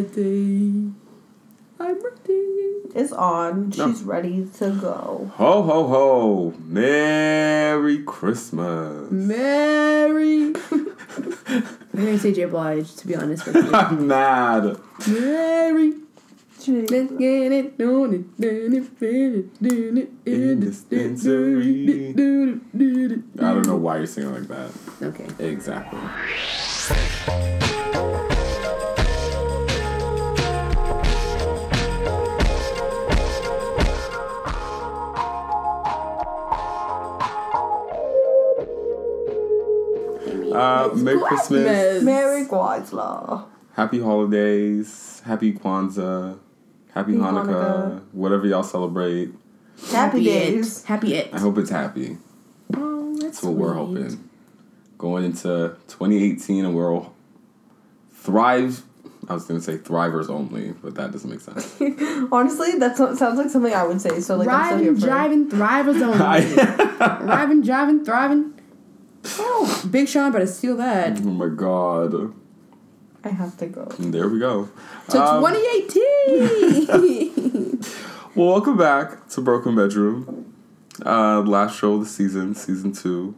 ready. I'm ready. It's on. No. She's ready to go. Ho ho ho! Merry Christmas. Merry. I'm gonna say J Blige to be honest with you. I'm mad. Merry. Let's get it, doing it, doing it, doing it, it, In dispensary. doing it, doing it. I don't know why you're singing like that. Okay. Exactly. Uh, Merry Christmas. Merry Kwanzaa. Happy holidays. Happy Kwanzaa. Happy Happy Hanukkah. Hanukkah. Whatever y'all celebrate. Happy it. days. Happy it. I hope it's happy. Oh, that's That's what we're hoping. Going into 2018 and we're all thrive. I was gonna say thrivers only, but that doesn't make sense. Honestly, that sounds like something I would say. So like, I'm still here Riding, for driving, thrivers only. I- Riding, driving, thriving. Oh, Big Sean better steal that. oh my god. I have to go. There we go. To Um, 2018. Well, welcome back to Broken Bedroom. Uh, last show of the season, season two.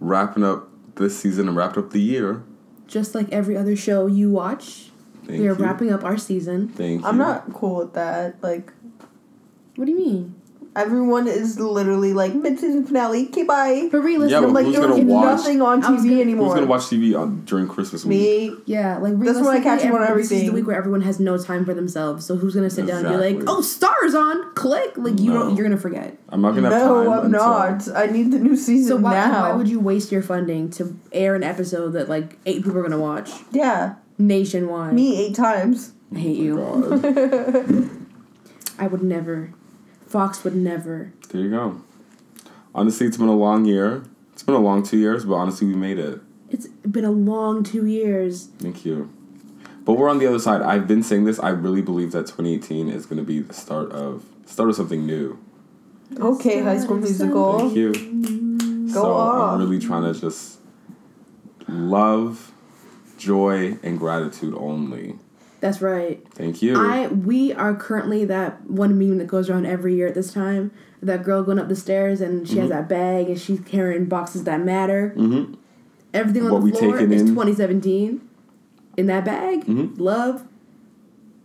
Wrapping up this season and wrapped up the year. Just like every other show you watch, Thank we are you. wrapping up our season. Thank you. I'm not cool with that. Like, What do you mean? Everyone is literally like mid-season finale. Okay, bye. For real, Yeah, listen, I'm like, who's there was gonna watch- nothing on TV gonna- anymore. Who's gonna watch TV on, during Christmas week? Me. Yeah, like That's when I catch up on every- This is the week where everyone has no time for themselves. So who's gonna sit down and be like, "Oh, stars on, click"? Like you No. don't, you're gonna forget. I'm not gonna have No, time. I'm until- not. I need the new season So why, now. why would you waste your funding to air an episode that like eight people are gonna watch Yeah, nationwide? me eight times. I hate Oh you. God. I would never. Fox would never. there you go. Honestly, it's been a long year. It's been a long two years, but honestly, we made it. It's been a long two years. Thank you. But we're on the other side. I've been saying this. I really believe that 2018 is going to be the start of start of something new. Okay, High School Musical. Thank you. Go so off. I'm really trying to just love, joy, and gratitude only. That's right. Thank you. I we are currently that one meme that goes around every year at this time. That girl going up the stairs and she has that bag and she's carrying boxes that matter. mm-hmm. Everything on What the floor is in. 2017. In that bag, Mhm. love.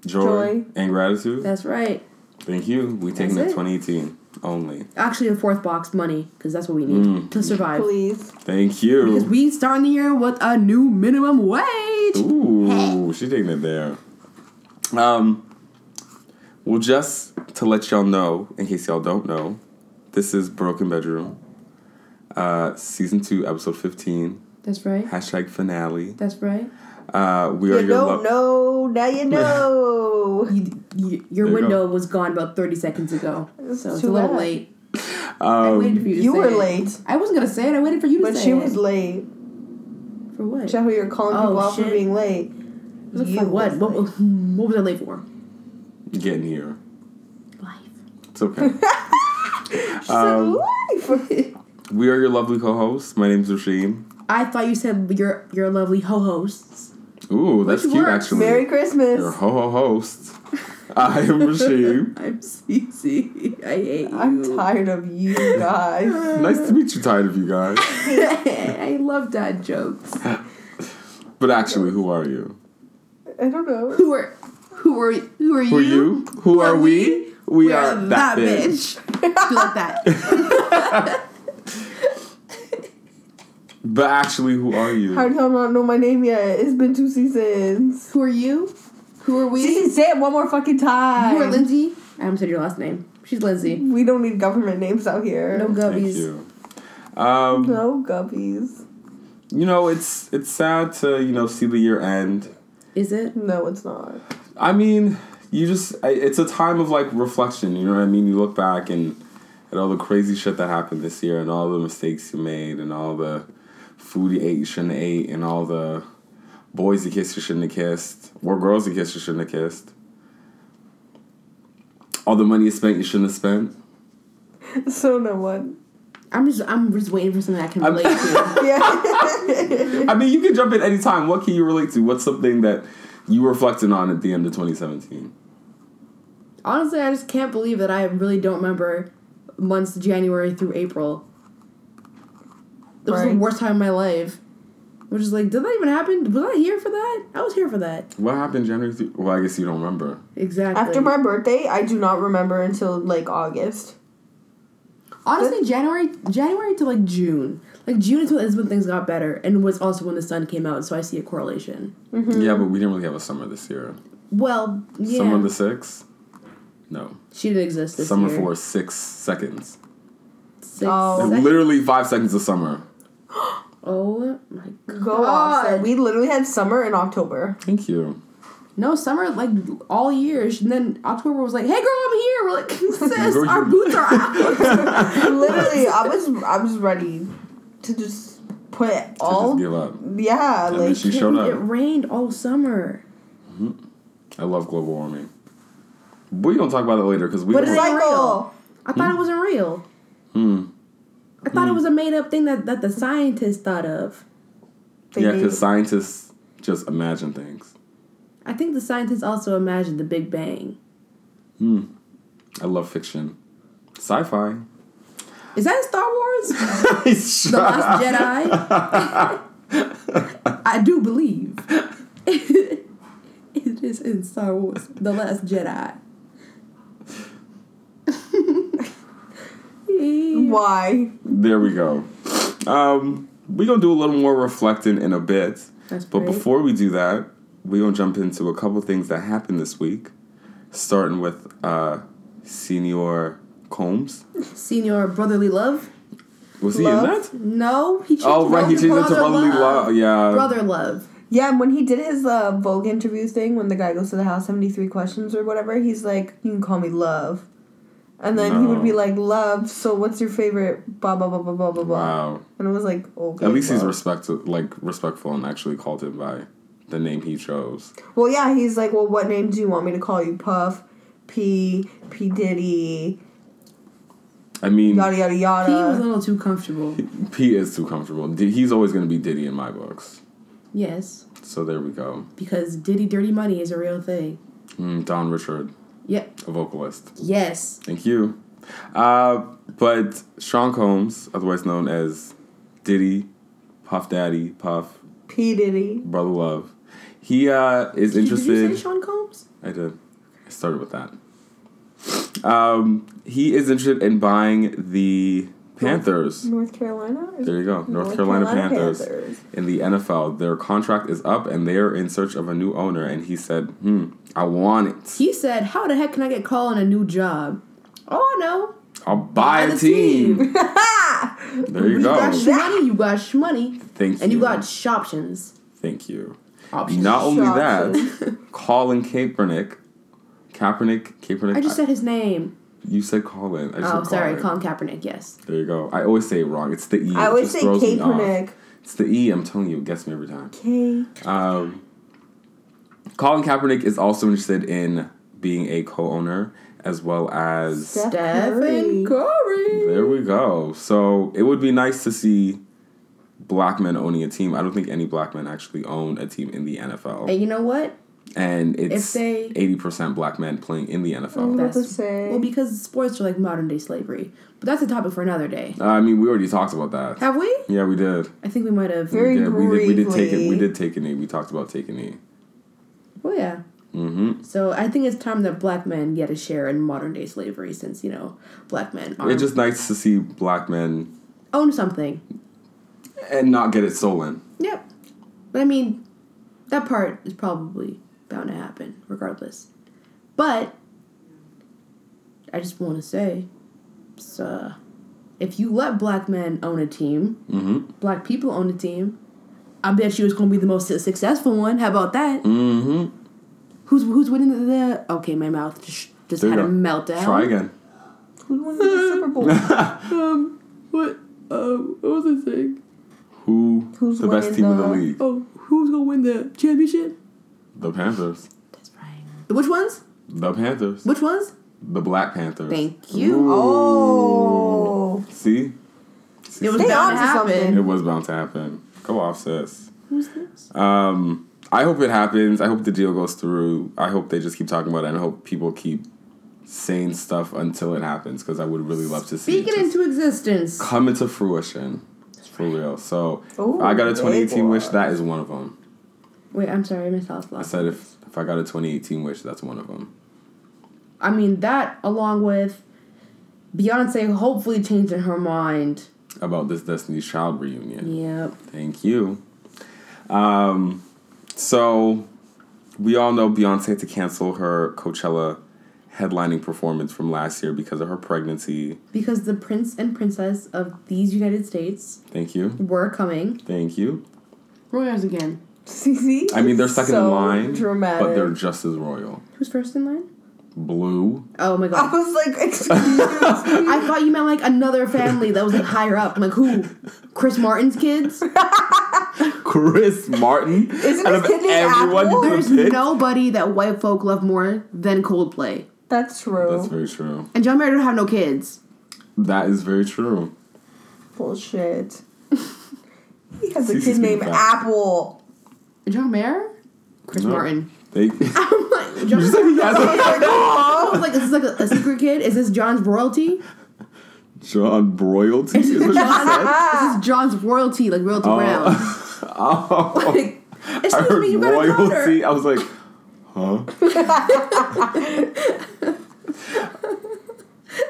Joy, Joy. and gratitude. That's right. Thank you. We taking it. 2018 only. Actually, a fourth box, money, because that's what we need Mm. to survive. Please. Thank you. Because you. we starting the year with a new minimum wage. Ooh, she taking it there. Um, well, just to let y'all know, in case y'all don't know, this is Broken Bedroom, uh, season two, episode 15, That's right. hashtag finale. That's right. Uh, we are You your don't lo- know, now you know. You, you, your There you window was gone about 30 seconds ago. It's So it's too a little bad. late. I waited Um, for you to You were it. late, I wasn't going to say it. I waited for you to but say it. But she was late. For what? How you're calling Oh, people out for being late. You for what? was What, late. what was I late for? getting here. Life. It's okay. She Um, said life. we are your lovely co-hosts. My name's Rasheem. I thought you said your your lovely ho-hosts. Ooh, that's Which cute works. actually. Merry Christmas. Your ho ho host. I am Rasheem. I'm Cece. I hate you. I'm tired of you guys. nice to meet you. Tired of you guys. I love dad jokes. But actually, who are you? I don't know. Who are who are who are you? Who are you? Who are we? We are that bitch. Do like that. But actually, who are you? How do y'all not know my name yet? It's been two seasons. Who are you? Who are we? Season, say it one more fucking time. Who are Lindsay? I haven't said your last name. She's Lindsay. We don't need government names out here. No Thank gubbies. you. Um, No guppies. you know, it's it's sad to you know see the year end. Is it? No, it's not. I mean, you just it's a time of like reflection. You know what I mean? You look back and at all the crazy shit that happened this year, and all the mistakes you made, and all the food you ate you shouldn't have ate, and all the boys you kissed you shouldn't have kissed, or girls you kissed you shouldn't have kissed. All the money you spent you shouldn't have spent. So no one. I'm just I'm just waiting for something I can I'm- relate to. Yeah. I mean, you can jump in anytime. What can you relate to? What's something that you reflecting on at the end of 2017? Honestly, I just can't believe that I really don't remember months January through April. It was the worst time of my life. Which is like, did that even happen? Was I here for that? I was here for that. What happened January? Through, well, I guess you don't remember. Exactly. After my birthday, I do not remember until like August. honestly, January, January to like June. Like June is when, is when things got better, and was also when the sun came out. So I see a correlation. Mm-hmm. Yeah, but we didn't really have a summer this year. Well, yeah, Summer of the sixth? No. she didn't exist this summer year. for six seconds. Six Oh. sec- Literally five seconds of summer. Oh my god! Go off. We literally had summer in October. Thank you. No summer like all years, and then October was like, "Hey, girl, I'm here." We're like, "Sis, our boots are out." literally, I was I was ready to just put To all. just give up. yeah, And then like she showed It rained all summer. I love global warming. We're gonna talk about it later because we. But don't- it's- cycle. I thought it wasn't real. Hmm. I thought it was a made up thing that, that the scientists thought of. They Yeah, because scientists just imagine things. I think the scientists also imagined the Big Bang. Hmm. I love fiction. Sci-fi. Is that in Star Wars? the Last Jedi? I do believe. it is in Star Wars. The Last Jedi. Why? There we go. Um, we're gonna do a little more reflecting in a bit. That's But great. before we do that, we're gonna jump into a couple things that happened this week. Starting with uh Senior Combs. Senior Brotherly Love? Was he Love? in that? No, he changed Oh right, he changed it to Brother Brotherly Love. Yeah. Brother Love. Yeah, and when he did his uh, Vogue interview thing, when the guy goes to the house, 73 questions or whatever, he's like, you can call me Love. And then he would be like, Love, so what's your favorite blah, blah, blah, blah, blah, blah, blah. Wow. And it was like, "Oh, okay. At least he's Love. respect like respectful and actually called him by the name he chose. Well, yeah, he's like, well, what name do you want me to call you? Puff, P, P. Diddy, I mean, yada, yada, yada. He was a little too comfortable. P is too comfortable. He's always gonna be Diddy in my books. Yes. So there we go. Because Diddy Dirty Money is a real thing. Mm, Dawn Richard, Yep. a vocalist. Yes. Thank you. Uh, but Sean Combs, otherwise known as Diddy, Puff Daddy, Puff, P. Diddy. Brother Love, he uh, is interested. Did you say Sean Combs? I did. I started with that. Um, he is interested in buying the Panthers. North Carolina? There you go, North, Carolina, Panthers. in the NFL. Their contract is up, and they are in search of a new owner. And he said, "Hmm, I want it. He said, How the heck can I get called on a new job? Oh, I know. I'll buy, Buy a the team." there you go. You got go. shmoney, you got shmoney. Thank And you you. got shoptions. Thank you. Options. Not only Shoptions. that, Colin Kaepernick, Kaepernick, Kaepernick. I just said his name. you said Colin. I just Oh, said sorry, Colin. Colin Kaepernick, yes. There you go. I always say it wrong. It's the E. I It always just say throws me off. Kaepernick. It's the E. I'm telling you, it gets me every time. K. Um, Colin Kaepernick is also interested in being a co-owner as well as. Steph Stephen Curry. Curry. There we go. So it would be nice to see black men owning a team. I don't think any black men actually own a team in the NFL, And you know what? and it's eighty percent black men playing in the NFL. I'm about to That's- say. Well, because sports are like modern day slavery. But that's a topic for another day. Uh, I mean, we already talked about that. Have we? Yeah, we did. I think we might have. Very we did. We did. We did take it. We did take a knee. We talked about taking a knee. Oh, yeah. Mm-hmm. So I think it's time that black men get a share in modern day slavery since, you know, black men are It's just nice to see black men own something. and not get it stolen. Yep. But I mean, that part is probably bound to happen regardless. But I just want to say, so, if you let black men own a team, Mm-hmm. black people own a team, I bet you it's going to be the most successful one. How about that? Mm-hmm. Who's who's winning the, the Okay, my mouth just just There you had a go. meltdown. Try again. Who won the Super Bowl? Um, what? Um, what was I saying? Who Who's the best winning team in the- the league? Oh, who's gonna win the championship? The Panthers. That's right. Which ones? The Panthers. Which ones? The Black Panthers. Thank you. Ooh. Oh. See? See? It was Stay bound to on to something. happen. It was bound to happen. Go off, sis. Who's this? Um, I hope it happens. I hope the deal goes through. I hope they just keep talking about it, and I hope people keep saying stuff until it happens because I would really love to see Speak it it into existence. come into fruition. For real. So Ooh, I got a 2018 wish. That is one of them. Wait, I'm sorry, I missed last I said if if I got a 2018 wish, that's one of them. I mean that along with Beyonce hopefully changing her mind. About this Destiny's Child reunion. Yep. Thank you. Um, so we all know Beyonce had to cancel her Coachella headlining performance from last year because of her pregnancy. Because the prince and princess of these United States Thank you. were coming. Thank you. Royals again. See, I mean, they're second so in line, dramatic. but they're just as royal. Who's first in line? Blue. Oh my god! I was like, excuse me. I thought you meant like another family that was like higher up. I'm like who? Chris Martin's kids? Chris Martin. Isn't Out his kid named everyone Apple? There's picked- nobody that white folk love more than Coldplay. That's true. That's very true. And John Mayer don't have no kids. That is very true. Bullshit. he has a kid named. Apple. John Mayer? Chris No. Martin. They. I'm like, you John said he has a I was like, is this like a, a secret kid? Is this John's royalty? John royalty? is said? This is John's royalty, like royalty brown. Oh. Like, I heard me, you got a daughter. royalty. I was like, huh?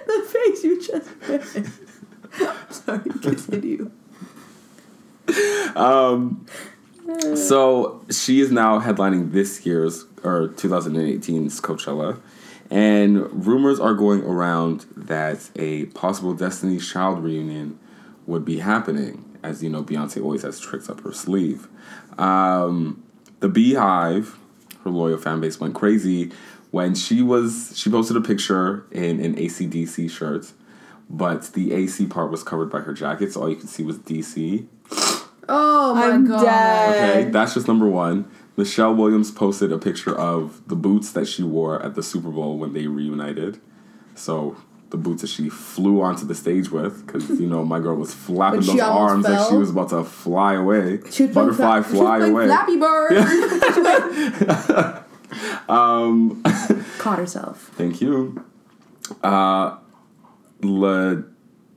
The face you just made. Sorry, continue. Um, so she is now headlining this year's or 2018's Coachella, and rumors are going around that a possible Destiny's Child reunion would be happening. As you know, Beyonce always has tricks up her sleeve. Um, the BeyHive, her loyal fan base, went crazy when she was she posted a picture in an ACDC shirt, but the AC part was covered by her jacket, so all you could see was DC. Oh my I'm god. dead. Okay, that's just number one. Michelle Williams posted a picture of the boots that she wore at the Super Bowl when they reunited. So the boots that she flew onto the stage with, because you know my girl was flapping those almost arms like she was about to fly away. She was playing Butterfly Fla- she was fly away. Flappy Bird. Um, Caught herself. thank you. Uh,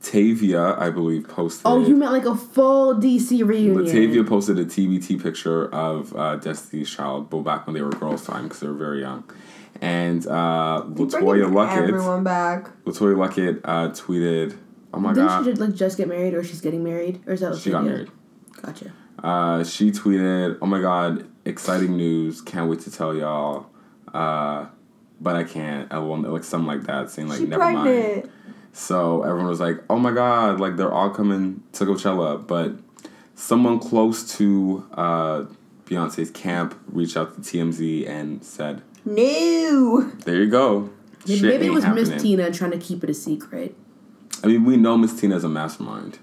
Latavia, I believe, posted. Oh, you meant like a full DC reunion. Latavia posted a TBT picture of uh, Destiny's Child, but back when they were girls' time because they were very young. And uh, Latoya Bringing Luckett, Everyone back. LeToya Luckett uh, tweeted, "Oh my god Didn't god, she just, like just get married, or she's getting married, or is that what she got married." Gotcha. Uh, she tweeted, "Oh my god, exciting news! Can't wait to tell y'all, uh, but I can't." LOL, like something like that, saying like, she "Never mind." Pregnant. So everyone was like, "Oh my god!" Like they're all coming to Coachella, but someone close to uh, Beyonce's camp reached out to TMZ and said, No. "There you go." Maybe, Shit maybe it was Miss. Tina trying to keep it a secret. I mean, we know Miss Tina's a mastermind.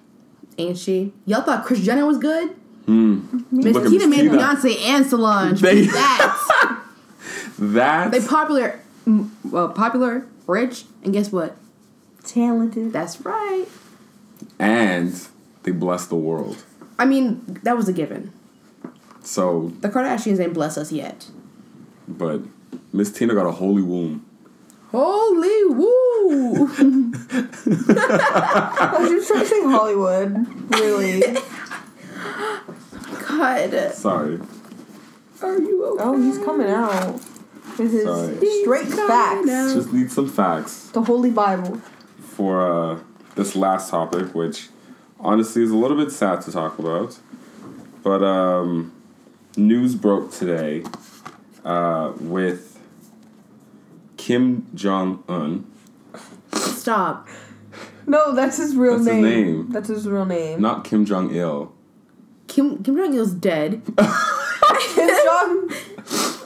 Ain't she? Y'all thought Kris Jenner was good? Hmm. Miss Look at Tina made Beyonce and Solange. They- that. That they popular, well, popular, rich, and guess what? Talented. That's right. and they bless the world. I mean, that was a given. So, The Kardashians ain't bless us yet. but Miss Tina got a holy womb. Holy woo! I was just trying to say Hollywood. Really. God, Sorry. are you okay? Oh, he's coming out with his Sorry. straight facts. out. Just need some facts. The Holy Bible. For uh, this last topic, which honestly is a little bit sad to talk about. But um, news broke today uh, with Kim Jong Un, Stop. No, that's his real That's his name. name. That's his real name. not Kim Jong Il. Kim Kim Jong Il's dead. Kim Jong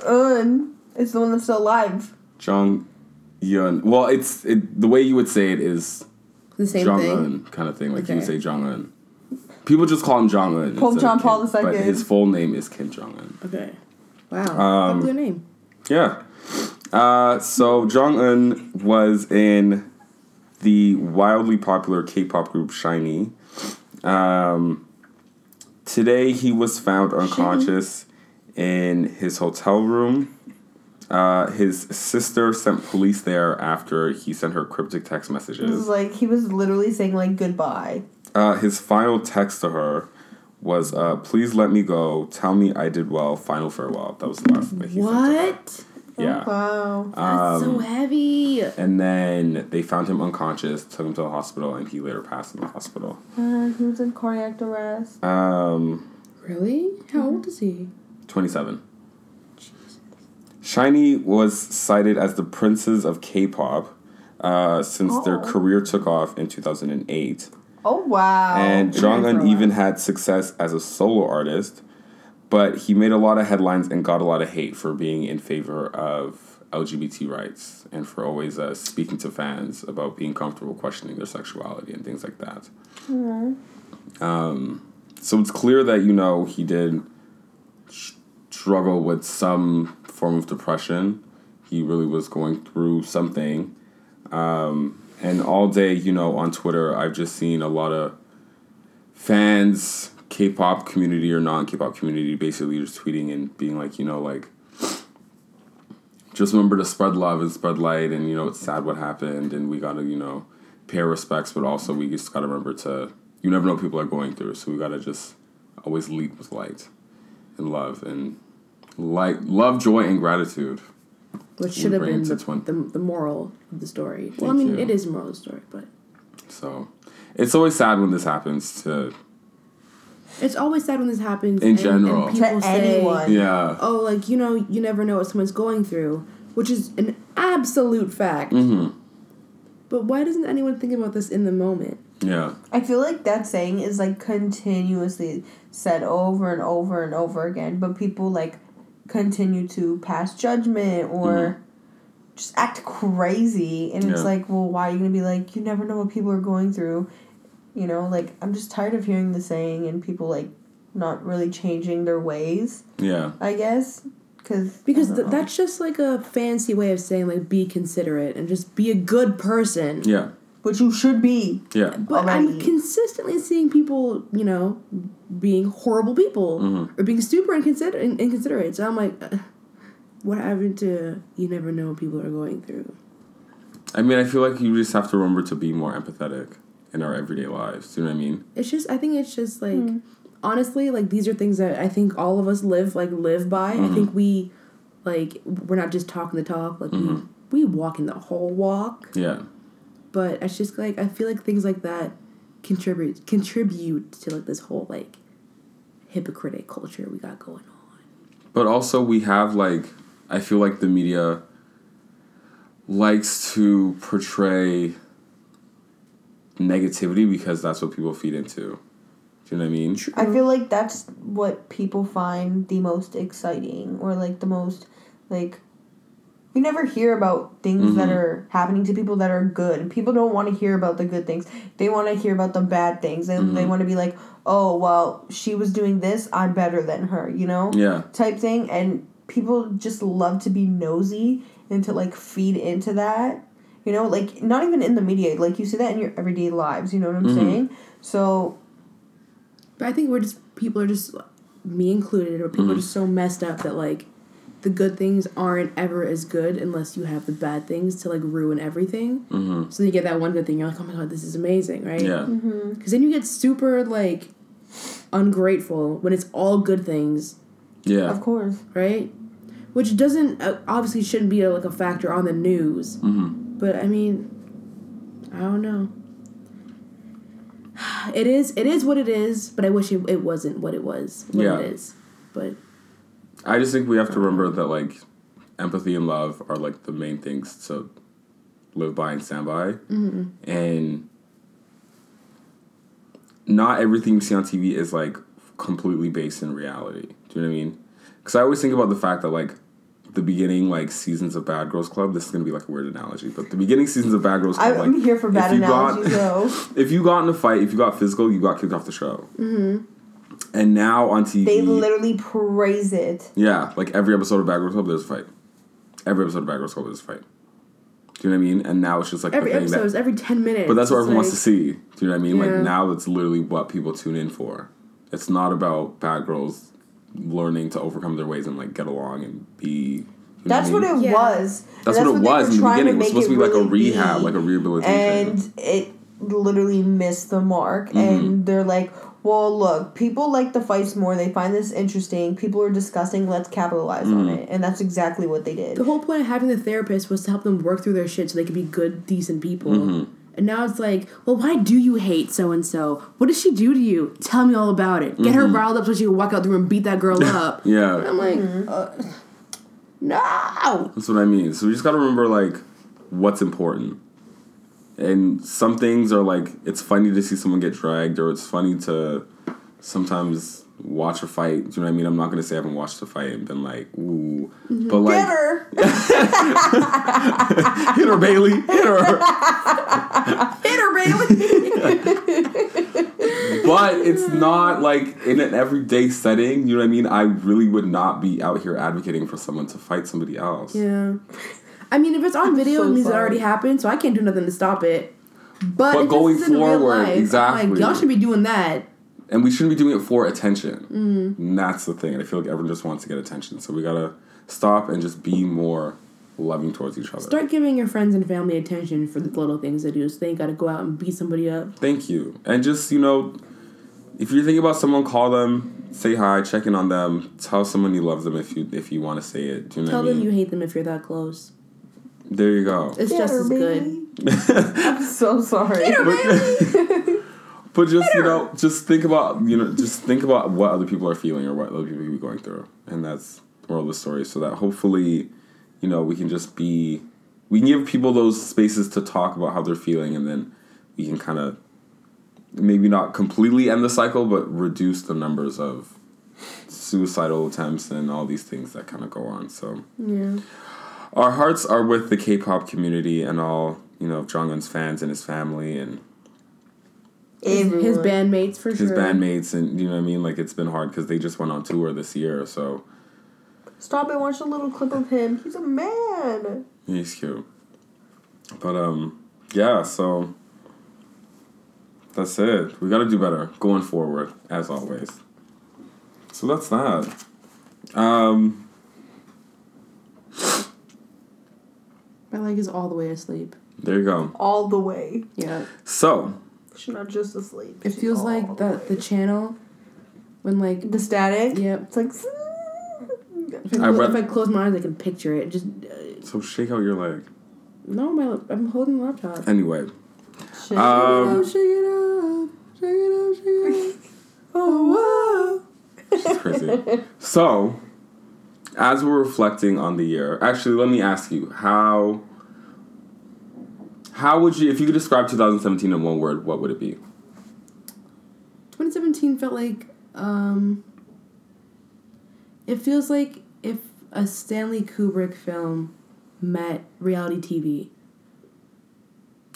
Un is the one that's still alive. Jong Yun. Well, it's it, the way you would say it is The same Jong thing. Un kind of thing. Like you would say Jong Un. People just call him Jong Un. Pope John Paul II. But his full name is Kim Jong Un. Okay. Wow. Um, Popular name. Yeah. Uh, so Jong Un was in the wildly popular K-pop group SHINee. Um, today he was found unconscious in his hotel room. Uh, his sister sent police there after he sent her cryptic text It was messages. like he was literally saying like goodbye. Uh, his final text to her was, uh, "Please let me go. Tell me I did well. Final farewell." That was the last thing that he sent. to her. What? Yeah. Oh, wow. That's so Um, heavy. And then they found him unconscious, took him to the hospital, and he later passed in the hospital. Uh, he was in cardiac arrest. Um, Really? How old is he? 27. SHINee was cited as the princes of K-pop uh, since their Oh. career took off in 2008. Oh wow. and Jong-un even had success as a solo artist, but he made a lot of headlines and got a lot of hate for being in favor of LGBT rights and for always uh, speaking to fans about being comfortable questioning their sexuality and things like that. Um, so it's clear that you know he did struggle with some form of depression. He really was going through something. Um, and all day, you know, on Twitter, I've just seen a lot of fans, K-pop community or non-K-pop community, basically just tweeting and being like, you know, like, just remember to spread love and spread light, and you know, it's sad what happened, and we gotta, you know, pay respects, but also we just gotta remember to, you never know what people are going through, so we gotta just always lead with light and love and light, love, joy, and gratitude. Which should have been the, the, the moral of the story. well, I mean, you. it is a moral of the story, but So, it's always sad when this happens to, it's always sad when this happens. In and, general. and to people say, anyone. yeah. "Oh, like you know, you never know what someone's going through," which is an absolute fact. Mm-hmm. But why doesn't anyone think about this in the moment? Yeah. I feel like that saying is like continuously said over and over and over again, but people like continue to pass judgment or just act crazy, and it's Mm-hmm. Like, well, why are you gonna be like, you never know what people are going through, you know? Like, I'm just tired of hearing the saying and people like not really changing their ways. Yeah. I guess because Because th- that's just like a fancy way of saying like be considerate and just be a good person. Yeah. What you should be. Yeah. But I'm consistently seeing people, you know, being horrible people Mhm. or being super inconsider- in- inconsiderate. So I'm like, uh, what happened to you never know what people are going through? I mean, I feel like you just have to remember to be more empathetic in our everyday lives. Do you know what I mean? It's just, I think it's just like, honestly, like these are things that I think all of us live, like, live by. I think we, like, we're not just talking the talk, like, Mhm. we, we walk in the whole walk. Yeah. But it's just like, I feel like things like that contribute, contribute to like this whole, like, hypocritic culture we got going on. But also, we have like, I feel like the media likes to portray negativity because that's what people feed into. Do you know what I mean? I feel like that's what people find the most exciting or like the most like we never hear about things that Mhm. are happening to people that are good. People don't want to hear about the good things. They want to hear about the bad things. And they Mhm. want to be like, "Oh, well, she was doing this, I'm better than her," you know? Yeah. Type thing and people just love to be nosy and to like feed into that. You know, like not even in the media, like you see that in your everyday lives, you know what I'm Mhm. saying? So, But I think we're just people are just me included, or people are Mhm. just so messed up that like the good things aren't ever as good unless you have the bad things to like ruin everything. Mm-hmm. So you get that one good thing, you're like, oh my god, this is amazing, right? Yeah. Because then you get super like ungrateful when it's all good things, Yeah. of course. right? Which doesn't uh, obviously shouldn't be a, like a factor on the news, Mm-hmm. but I mean, I don't know. It is it is what it is, but I wish it, it wasn't what it was. What Yeah. it is, but I just think we have to remember that like empathy and love are like the main things to live by and stand by, mm-hmm. and not everything you see on TV is like completely based in reality. Do you know what I mean? Because I always think about the fact that like the beginning like seasons of Bad Girls Club. This is gonna be like a weird analogy, but the beginning seasons of Bad Girls Club. I'm like, here for bad if you got- analogies, though. if you got in a fight, if you got physical, you got kicked off the show. Mm-hmm. And now on TV, They literally praise it. Yeah, like every episode of Bad Girls Club, there's a fight. Every episode of Bad Girls Club, there's a fight. Do you know what I mean? And now it's just like every the thing episode is that. every ten minutes. But that's what It's everyone wants to see. Do you know what I mean? Yeah. Like now, it's literally what people tune in for. It's not about bad girls learning to overcome their ways and like get along and be. you know That's I what it Yeah. was. That's And what it was in the beginning. It was make supposed to be like a rehab, be. like a rehabilitation. and it literally missed the mark Mm-hmm. and they're like well look people like the fights more they find this interesting people are discussing let's capitalize on Mm-hmm. it and that's exactly what they did The whole point of having the therapist was to help them work through their shit so they could be good, decent people. Mm-hmm. And now it's like, well, why do you hate so and so? What does she do to you? Tell me all about it. Get her riled up so she can walk out the room and beat that girl up. Mm-hmm. yeah, I'm like, uh, no. That's what I mean. So we just got to remember like what's important. And some things are like it's funny to see someone get dragged, or it's funny to sometimes watch a fight. Do you know what I mean? I'm not gonna say I haven't watched a fight and been like, ooh, mm-hmm. but like get her hit her Bailey, hit her. Hit her, Bailey. but it's not like in an everyday setting. You know what I mean? I really would not be out here advocating for someone to fight somebody else. yeah. I mean, if it's on video, so it means it already happened, so I can't do nothing to stop it. But, But if going this is in real forward, life, I'm exactly. like, y'all should be doing that. and we shouldn't be doing it for attention. Mm. That's the thing. And I feel like everyone just wants to get attention. So we gotta stop and just be more loving towards each other. Start giving your friends and family attention for the little things they do, so they ain't gotta go out and beat somebody up. Thank you. And just you know, if you're thinking about someone, call them, say hi, check in on them, tell someone you love them if you if you want to say it. Do you know Tell what I them mean? you hate them if you're that close. There you go. It's Get just her, as good. i'm so sorry But just you know, just think about you know, just think about what other people are feeling or what other people are going through, and that's the moral of the story. So that hopefully, you know, we can just be, we can give people those spaces to talk about how they're feeling, and then we can kind of maybe not completely end the cycle, but reduce the numbers of suicidal attempts and all these things that kind of go on. So Yeah. Our hearts are with the K-pop community and all you know Jonghyun's fans and his family and His, his bandmates for his sure. His bandmates and you know what I mean? Like it's been hard because they just went on tour this year so. Stop and watch a little clip of him. He's a man. He's cute. But um yeah so that's it. We got to do better going forward as always. So that's that. Um My leg is all the way asleep. there you go all the way Yeah. so she's not just asleep It she's feels like the the way. channel when like the static Yep. it's like if I, I clo- read- if I close my eyes I can picture it. Just uh, so shake out your leg no, my I'm holding the laptop. anyway shit. um shake it up, shake it up, shake it up. Oh, It's crazy. so, as we're reflecting on the year, actually, let me ask you how. How would you, if you could describe 2017 in one word, what would it be? 2017 felt like um it feels like if a Stanley Kubrick film met reality TV,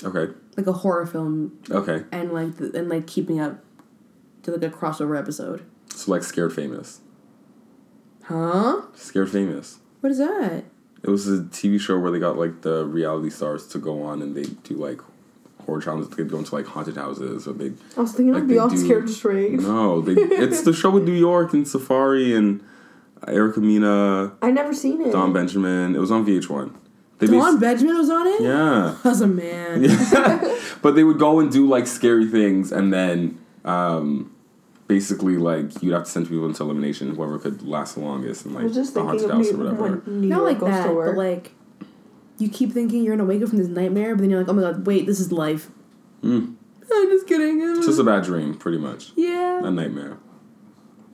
Okay. like a horror film Okay. and like the, and like keeping up to like a crossover episode. So, like Scared Famous. Huh? Scared Famous. What is that? It was a TV show where they got like the reality stars to go on and they do like horror challenges. They'd go into like haunted houses or they I was thinking like of they Beyond do- Scared Straight. No, they. it's the show with New York and Safari and Erica Mena, I never seen it. Don Benjamin. It was on VH1. They basi- Benjamin was on it? Yeah. as a man. Yeah. but they would go and do like scary things and then um basically like you'd have to send people into elimination whoever could last the longest and like was just the thinking haunted house New, or whatever. when New Not like goes that, to work. but like you keep thinking you're gonna wake up from this nightmare, but then you're like, oh my god, wait, this is life. Mm. I'm just kidding. It's just a bad dream, pretty much. yeah. A nightmare.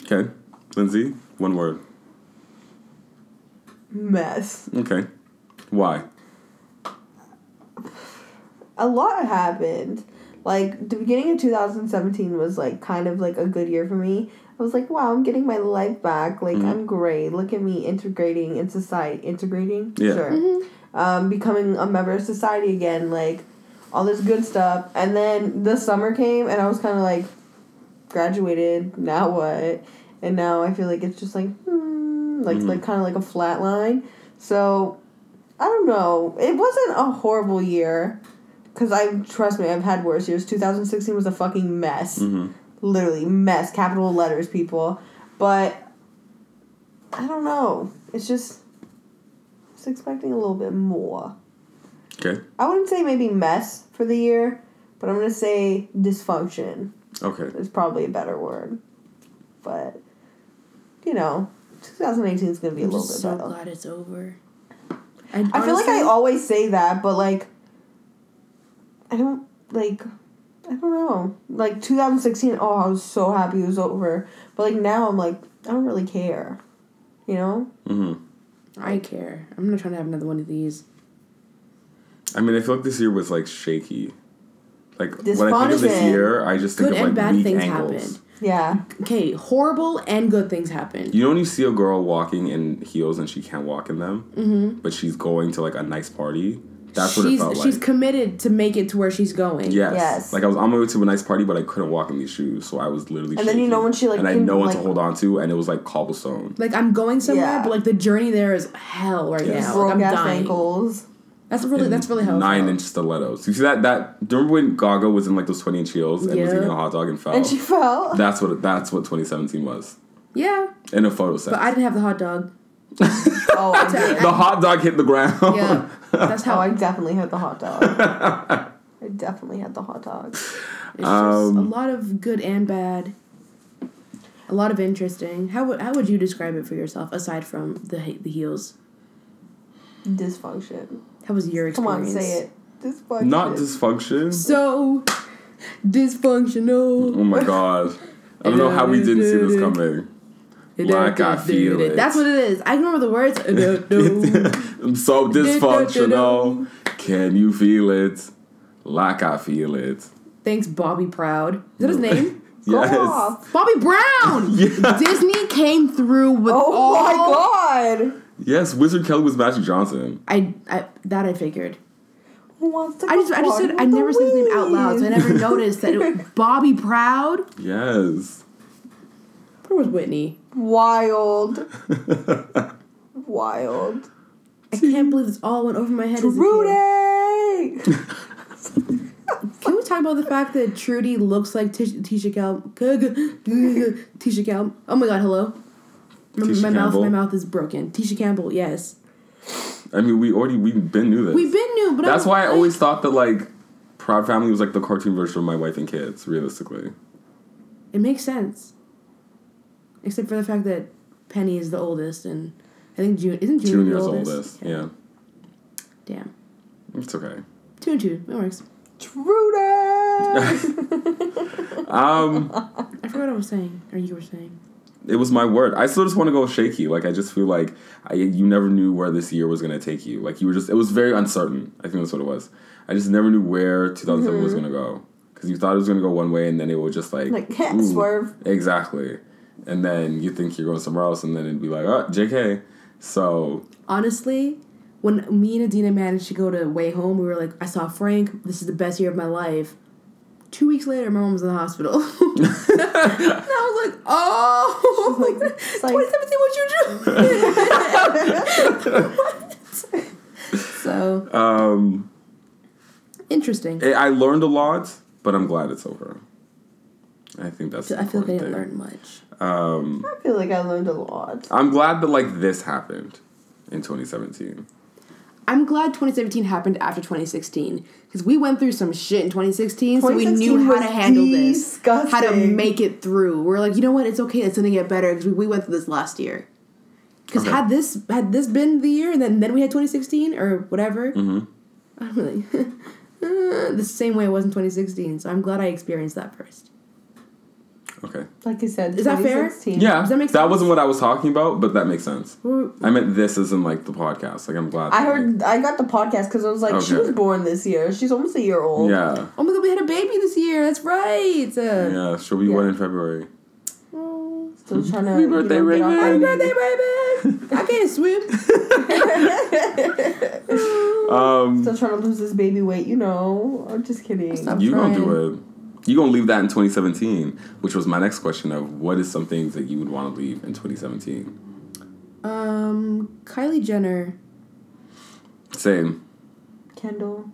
Okay. Lindsay, one word. Mess. Okay. Why? A lot happened. Like the beginning of 2017 was like kind of like a good year for me. I was like, wow, I'm getting my life back. Like Mhm. I'm great. Look at me integrating in society. Integrating. Yeah. Sure. Mhm. Um, becoming a member of society again. Like all this good stuff. And then the summer came, and I was kind of like, graduated. Now what? And now I feel like it's just like, hmm, like Mhm. like kind of like a flat line. So I don't know. It wasn't a horrible year. Cause I trust me, I've had worse years. 2016 was a fucking mess, Mm-hmm. literally mess. Capital letters, people. But I don't know. It's just just expecting a little bit more. Okay. I wouldn't say maybe mess for the year, but I'm gonna say dysfunction Okay. It's probably a better word. But you know, 2018 is gonna be a I'm little just bit so better. glad it's over. I feel like I always say that, but like, I don't like. I don't know. Like 2016, oh, I was so happy it was over. But like now, I'm like, I don't really care. You know? hmm I care. I'm not trying to have another one of these. I mean, I feel like this year was like shaky. Like when I think of this year, I just think Good of like and bad weak things angles. happened. Yeah. Okay, horrible and good things happen. You know when you see a girl walking in heels and she can't walk in them, Mm-hmm. but she's going to like a nice party. That's what she's it felt like. she's committed to make it to where she's going. Yes. Yes. Like I was on my way to a nice party, but I couldn't walk in these shoes, so I was literally. And then you know when she, like, and I can, know what to hold on to, and it was like cobblestone. Like I'm going somewhere, Yeah. but like the journey there is hell right Yes. now. Like, I'm ass dying. ankles. That's really and that's really how it nine inch stilettos. You see that that remember when Gaga was in like those twenty inch heels and was Yeah. eating a hot dog and fell. And she fell. that's what that's what twenty seventeen was Yeah, in a photo set. but I didn't have the hot dog. oh, I did. the hot dog hit the ground. Yeah, that's Oh, how. I definitely had the hot dog. I definitely had the hot dog. It's just Um, a lot of good and bad. A lot of interesting. How would how would you describe it for yourself aside from the the heels? Dysfunction. How was your experience? Come on, say it. Dysfunction. Not dysfunction. So dysfunctional. Oh my god. I don't know how we didn't see this coming. Like I feel it. That's what it is. I can remember the words. Do-do. I'm so dysfunctional. Can you feel it? Like I feel it. Thanks, Bobby Proud. Is that his name? Go Yes. off. Bobby Brown. Yeah. Disney came through with Oh all. my god. Yes, Wizard Kelly was Magic Johnson. I, I that I figured. Who wants to I just I just said I never said his name out loud, so I never noticed that it, was Bobby Proud. Yes. Where was Whitney? Wild. Wild. I can't believe this all went over my head. As a kid. Can we talk about the fact that Trudy looks like Tish, Tisha Cal? Tisha Cal. Oh my god, hello. My, Tisha my mouth, Campbell? my mouth is broken. Tisha Campbell, yes. I mean, we already we've been knew this. We've been new, but That's was why I like- always thought that like Proud Family was like the cartoon version of My Wife and Kids. Realistically, it makes sense. Except for the fact that Penny is the oldest, and I think June isn't June Junior's the oldest. oldest. Yeah, Damn. it's okay. Two and two. It works. Rudy! Um, I forgot what I was saying, or you were saying. it was my word. I still just want to go shaky. Like I just feel like I, you never knew where this year was gonna take you. Like you were just. It was very uncertain. I think that's what it was. I just never knew where 2007 was gonna go because you thought it was gonna go one way and then it would just like like, swerve. Exactly. And then you think you're going somewhere else, and then it'd be like, oh, JK. So Honestly, when me and Adina managed to go to WayHome, we were like, I saw Frank. This is the best year of my life. Two weeks later, my mom was in the hospital. and I was like, oh, like, 2017, what you do? so, um, interesting. I I learned a lot, but I'm glad it's over. I think that's. the I feel like I didn't important learn much. Thing. Um, I feel like I learned a lot. I'm glad that like this happened in 2017. I'm glad 2017 happened after 2016 because we went through some shit in 2016, so we knew how to handle this, how to make it through. We're like, you know what? It's okay. It's gonna get better because we, we went through this last year. Because Okay. had this had this been the year, and then then we had 2016 or whatever, Mm-hmm. I'm really uh, the same way it was in 2016. So I'm glad I experienced that first. Okay. Like I said, Is that fair? Yeah, Does that make that wasn't what I was talking about, but that makes sense. We're- I meant this isn't like the podcast. Like I'm glad. I that, heard, I got the podcast because I was like, she was born this year. She's almost a year old. Yeah. Oh my god, we had a baby this year. That's right. Uh, Yeah. She'll be Yeah. one in February. oh. Still trying to. Happy you birthday, know, Raven. Happy birthday, baby! I can't swim. Um, Still trying to lose this baby weight, you know. I'm just kidding. Stop. you gonna trying. do it. You gonna leave that in 2017, which was my next question of what is some things that you would want to leave in 2017. Um, Kylie Jenner. Same. Kendall.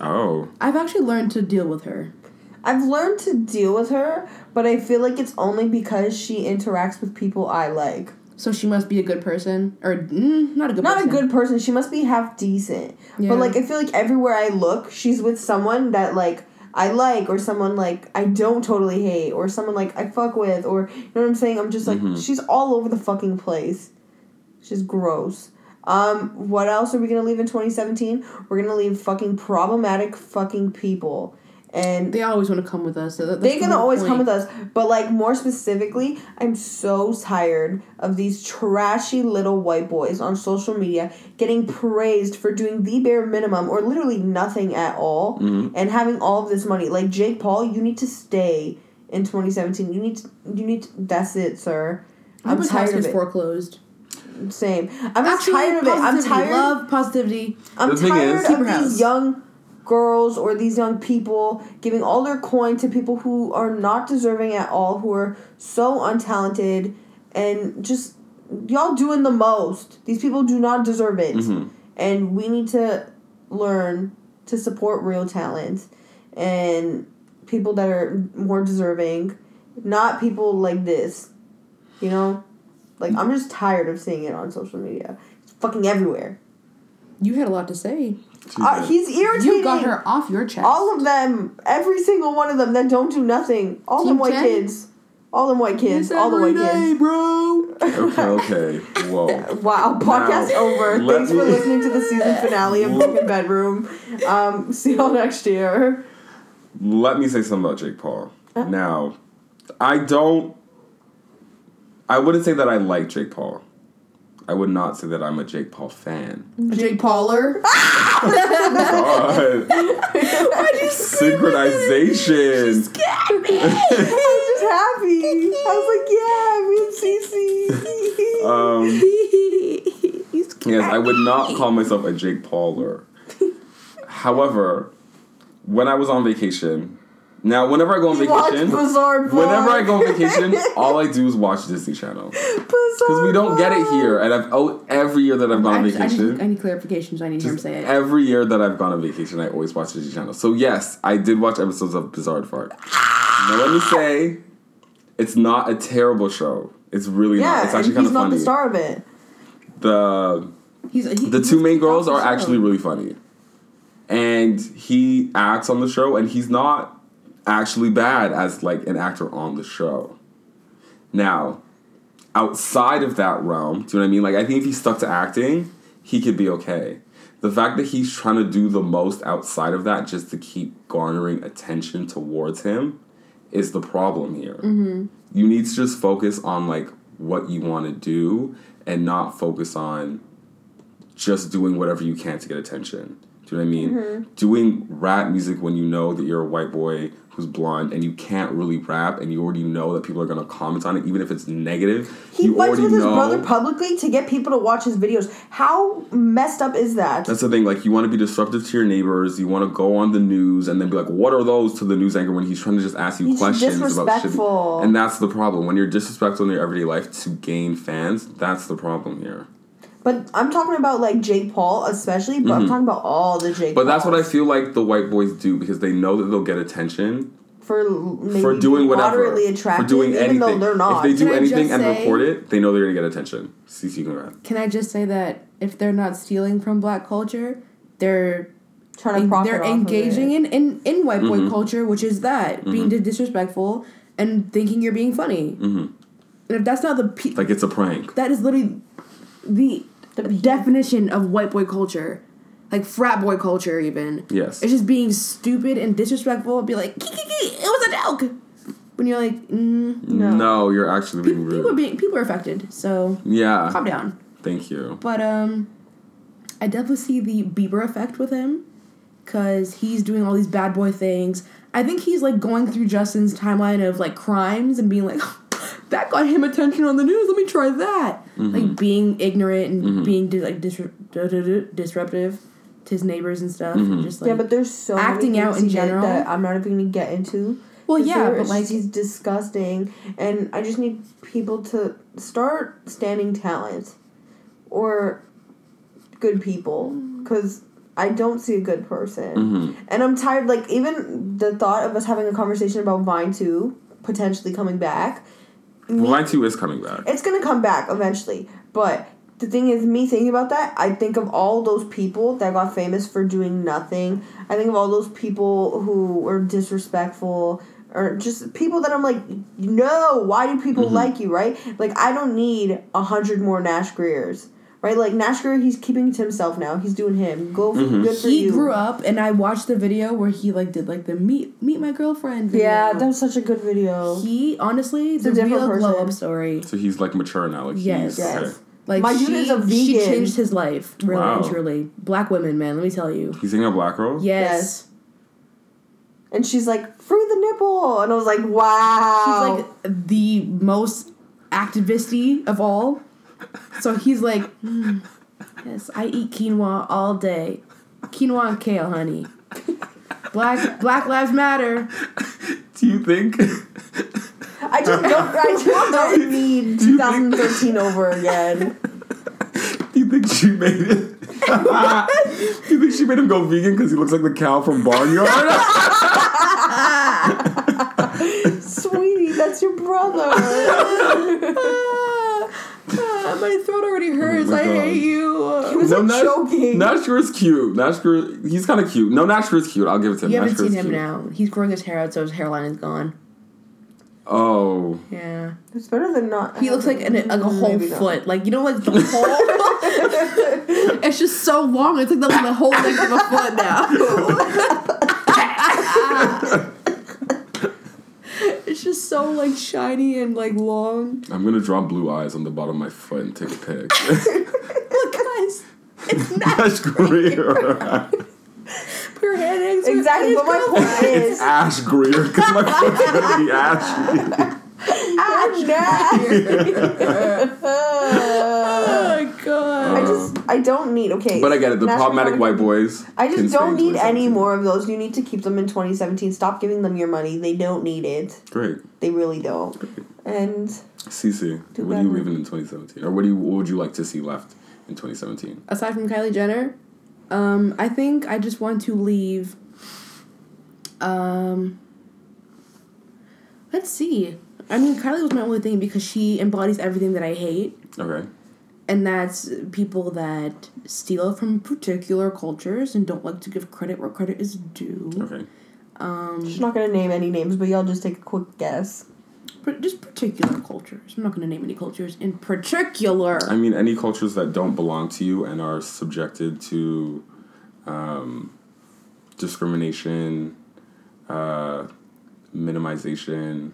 Oh. I've actually learned to deal with her. I've learned to deal with her, but I feel like it's only because she interacts with people I like. So she must be a good person, or mm, not a good. Not person. a good person. She must be half decent. Yeah. But like I feel like everywhere I look, she's with someone that like I like or someone like I don't totally hate or someone like I fuck with or you know what I'm saying? I'm just like Mhm. she's all over the fucking place. She's gross. Um, what else are we gonna leave in 2017? We're gonna leave fucking problematic fucking people. And They always want to come with us. So that, they're gonna whole always point. come with us but like more specifically i'm so tired of these trashy little white boys on social media getting praised for doing the bare minimum or literally nothing at all Mhm. and having all of this money like jake paul you need to stay in 2017 you need to you need to, that's it sir I hope i'm tired of gets it foreclosed. same i'm just Actually, tired of it i'm tired Love positivity. I'm The thing tired is- of her these young girls or these young people giving all their coin to people who are not deserving at all, who are so untalented and just y'all doing the most. These people do not deserve it. Mhm. And we need to learn to support real talent and people that are more deserving, not people like this. You know? Like I'm just tired of seeing it on social media. It's fucking everywhere. You had a lot to say. Uh, he's irritating. You got her off your chest. All of them, every single one of them that don't do nothing. All them white 10? kids. All them white kids. It's all the white day, kids. bro. Okay, okay. Whoa. Wow, podcast Now, over. let Thanks for listening to the season finale of Broken Bedroom. Um, see y'all next year. Let me say something about Jake Paul. Now, I don't. I wouldn't say that I like Jake Paul. I would not say that I'm a Jake Paul fan. Jake Pauler. God. Synchronization. I was just happy. I was like, yeah, me and Cece. Um, He's Yes, I would not call myself a Jake Pauler. However, when I was on vacation, now whenever I go on You vacation, whenever I go on vacation, all I do is watch Disney Channel because we don't get it here. And I've oh every year that I've gone on I, I, vacation, need, I need clarification, so I need to hear him say it. every year that I've gone on vacation, I always watch Disney Channel. So yes, I did watch episodes of Bizaardvark. now let me say, it's not a terrible show. It's really Yeah, not. It's and actually he's kind of not the star of it. the He's, he, the two main girls are actually really. really funny and he acts on the show and he's not actually bad as like an actor on the show now outside of that realm do you know what i mean like i think if he stuck to acting he could be okay the fact that he's trying to do the most outside of that just to keep garnering attention towards him is the problem here you need to just focus on like what you want to do and not focus on just doing whatever you can to get attention. Do you know what I mean? Mm-hmm. Doing rap music when you know that you're a white boy who's blonde and you can't really rap and you already know that people are gonna comment on it, even if it's negative. He fights with his know. brother publicly to get people to watch his videos. How messed up is that? That's the thing. Like you want to be disruptive to your neighbors. You want to go on the news and then be like, "What are those?" to the news anchor when he's trying to just ask you He's questions about shit. And that's the problem. When you're disrespectful in your everyday life to gain fans, that's the problem here. But I'm talking about like Jake Paul, especially. But I'm talking about all the Jake. Mm-hmm. But that's what I feel like the white boys do because they know that they'll get attention for l- maybe for doing whatever, moderately attractive, for doing even anything. though they're not. If they do Can anything and say- report it, they know they're gonna get attention. CC, go ahead. Can I just say that if they're not stealing from black culture, they're trying to profit they're off of engaging it. in, in, in white boy Mhm. culture, which is that being disrespectful and thinking you're being funny. Mhm. And if that's not the pe- Like it's a prank. that is literally the, The definition of white boy culture, like frat boy culture. Even Yes. it's just being stupid and disrespectful. And be like, "Kee, kee, kee, it was a joke. When you're like, mm, No. No. you're actually being people, people are rude. being people are affected. So Yeah. calm down. Thank you. But um, I definitely see the Bieber effect with him, cause he's doing all these bad boy things. I think he's like going through Justin's timeline of like crimes and being like, that got him attention on the news. Let me try that. Mm-hmm. Like being ignorant and mm-hmm. being di- like disru- du- du- du- disruptive to his neighbors and stuff. And just like yeah, but there's so acting many out in general. that I'm not even gonna get into. well, yeah, but like he's disgusting, and I just need people to start standing talent or good people mm. because I don't see a good person, hmm and I'm tired. Like even the thought of us having a conversation about Vine two potentially coming back. Vine two is coming back. It's gonna come back eventually. But the thing is, me thinking about that, I think of all those people that got famous for doing nothing. I think of all those people who were disrespectful or just people that I'm like, no, why do people mm-hmm. like you, right? Like, I don't need a hundred more Nash Griers. Right, like Nash Grier, he's keeping to himself now. He's doing him. Go, for mm-hmm. good for He you. He grew up, and I watched the video where he like did like the meet meet my girlfriend. Video. Yeah, that was such a good video. he honestly a the different real glow up story. So he's like mature now. Like Yes. he's Yes. okay. Like My dude she, is a vegan. she changed his life, really Wow. and truly. Black women, man, let me tell you. He's dating a black girl. Yes. Yes. And she's like, free the nipple. And I was like, wow. She's like the most activisty of all. So he's like, "Hmm, yes, I eat quinoa all day. Quinoa and kale, honey. Black Black Lives Matter. Do you think? I just don't. I just don't need 2013 over again. Do you think she made it? Do you think she made him go vegan because he looks like the cow from Barnyard? Sweetie, that's your brother. Ah, my throat already hurts. Oh I hate you. He was no, like Nash, choking. Nashker is cute. Nashker, he's kind of cute. No, Nashker is cute. I'll give it to him. You haven't Nashker seen him cute. now. He's growing his hair out, so his hairline is gone. Oh, Yeah. It's better than not. He looks like an, like a whole Maybe not. foot. Like you know, like the whole. it's just so long. It's like the, the whole length of a foot now. It's just so like shiny and like long. I'm gonna draw blue eyes on the bottom of my foot and take a pic. Look, guys, it's not Ash Greer. her head eggs. Exactly, but my point is, It's Ash Greer, because my foot's gonna be ashy. Oh don't need. Okay, But I get it. The National problematic Guard- white boys. I just don't need any more of those. You need to keep them in 2017. Stop giving them your money. They don't need it. Great. They really don't. And CC, Do what are you leaving in 2017? Or what do you what would you like to see left in 2017? Aside from Kylie Jenner, um, I think I just want to leave. Um, let's see. I mean, Kylie was my only thing because she embodies everything that I hate. Okay. And that's people that steal from particular cultures and don't like to give credit where credit is due. Okay. she's not gonna name any names, but y'all just take a quick guess. But just particular cultures. I'm not going to name any cultures in particular. I mean, any cultures that don't belong to you and are subjected to um, discrimination, uh, minimization,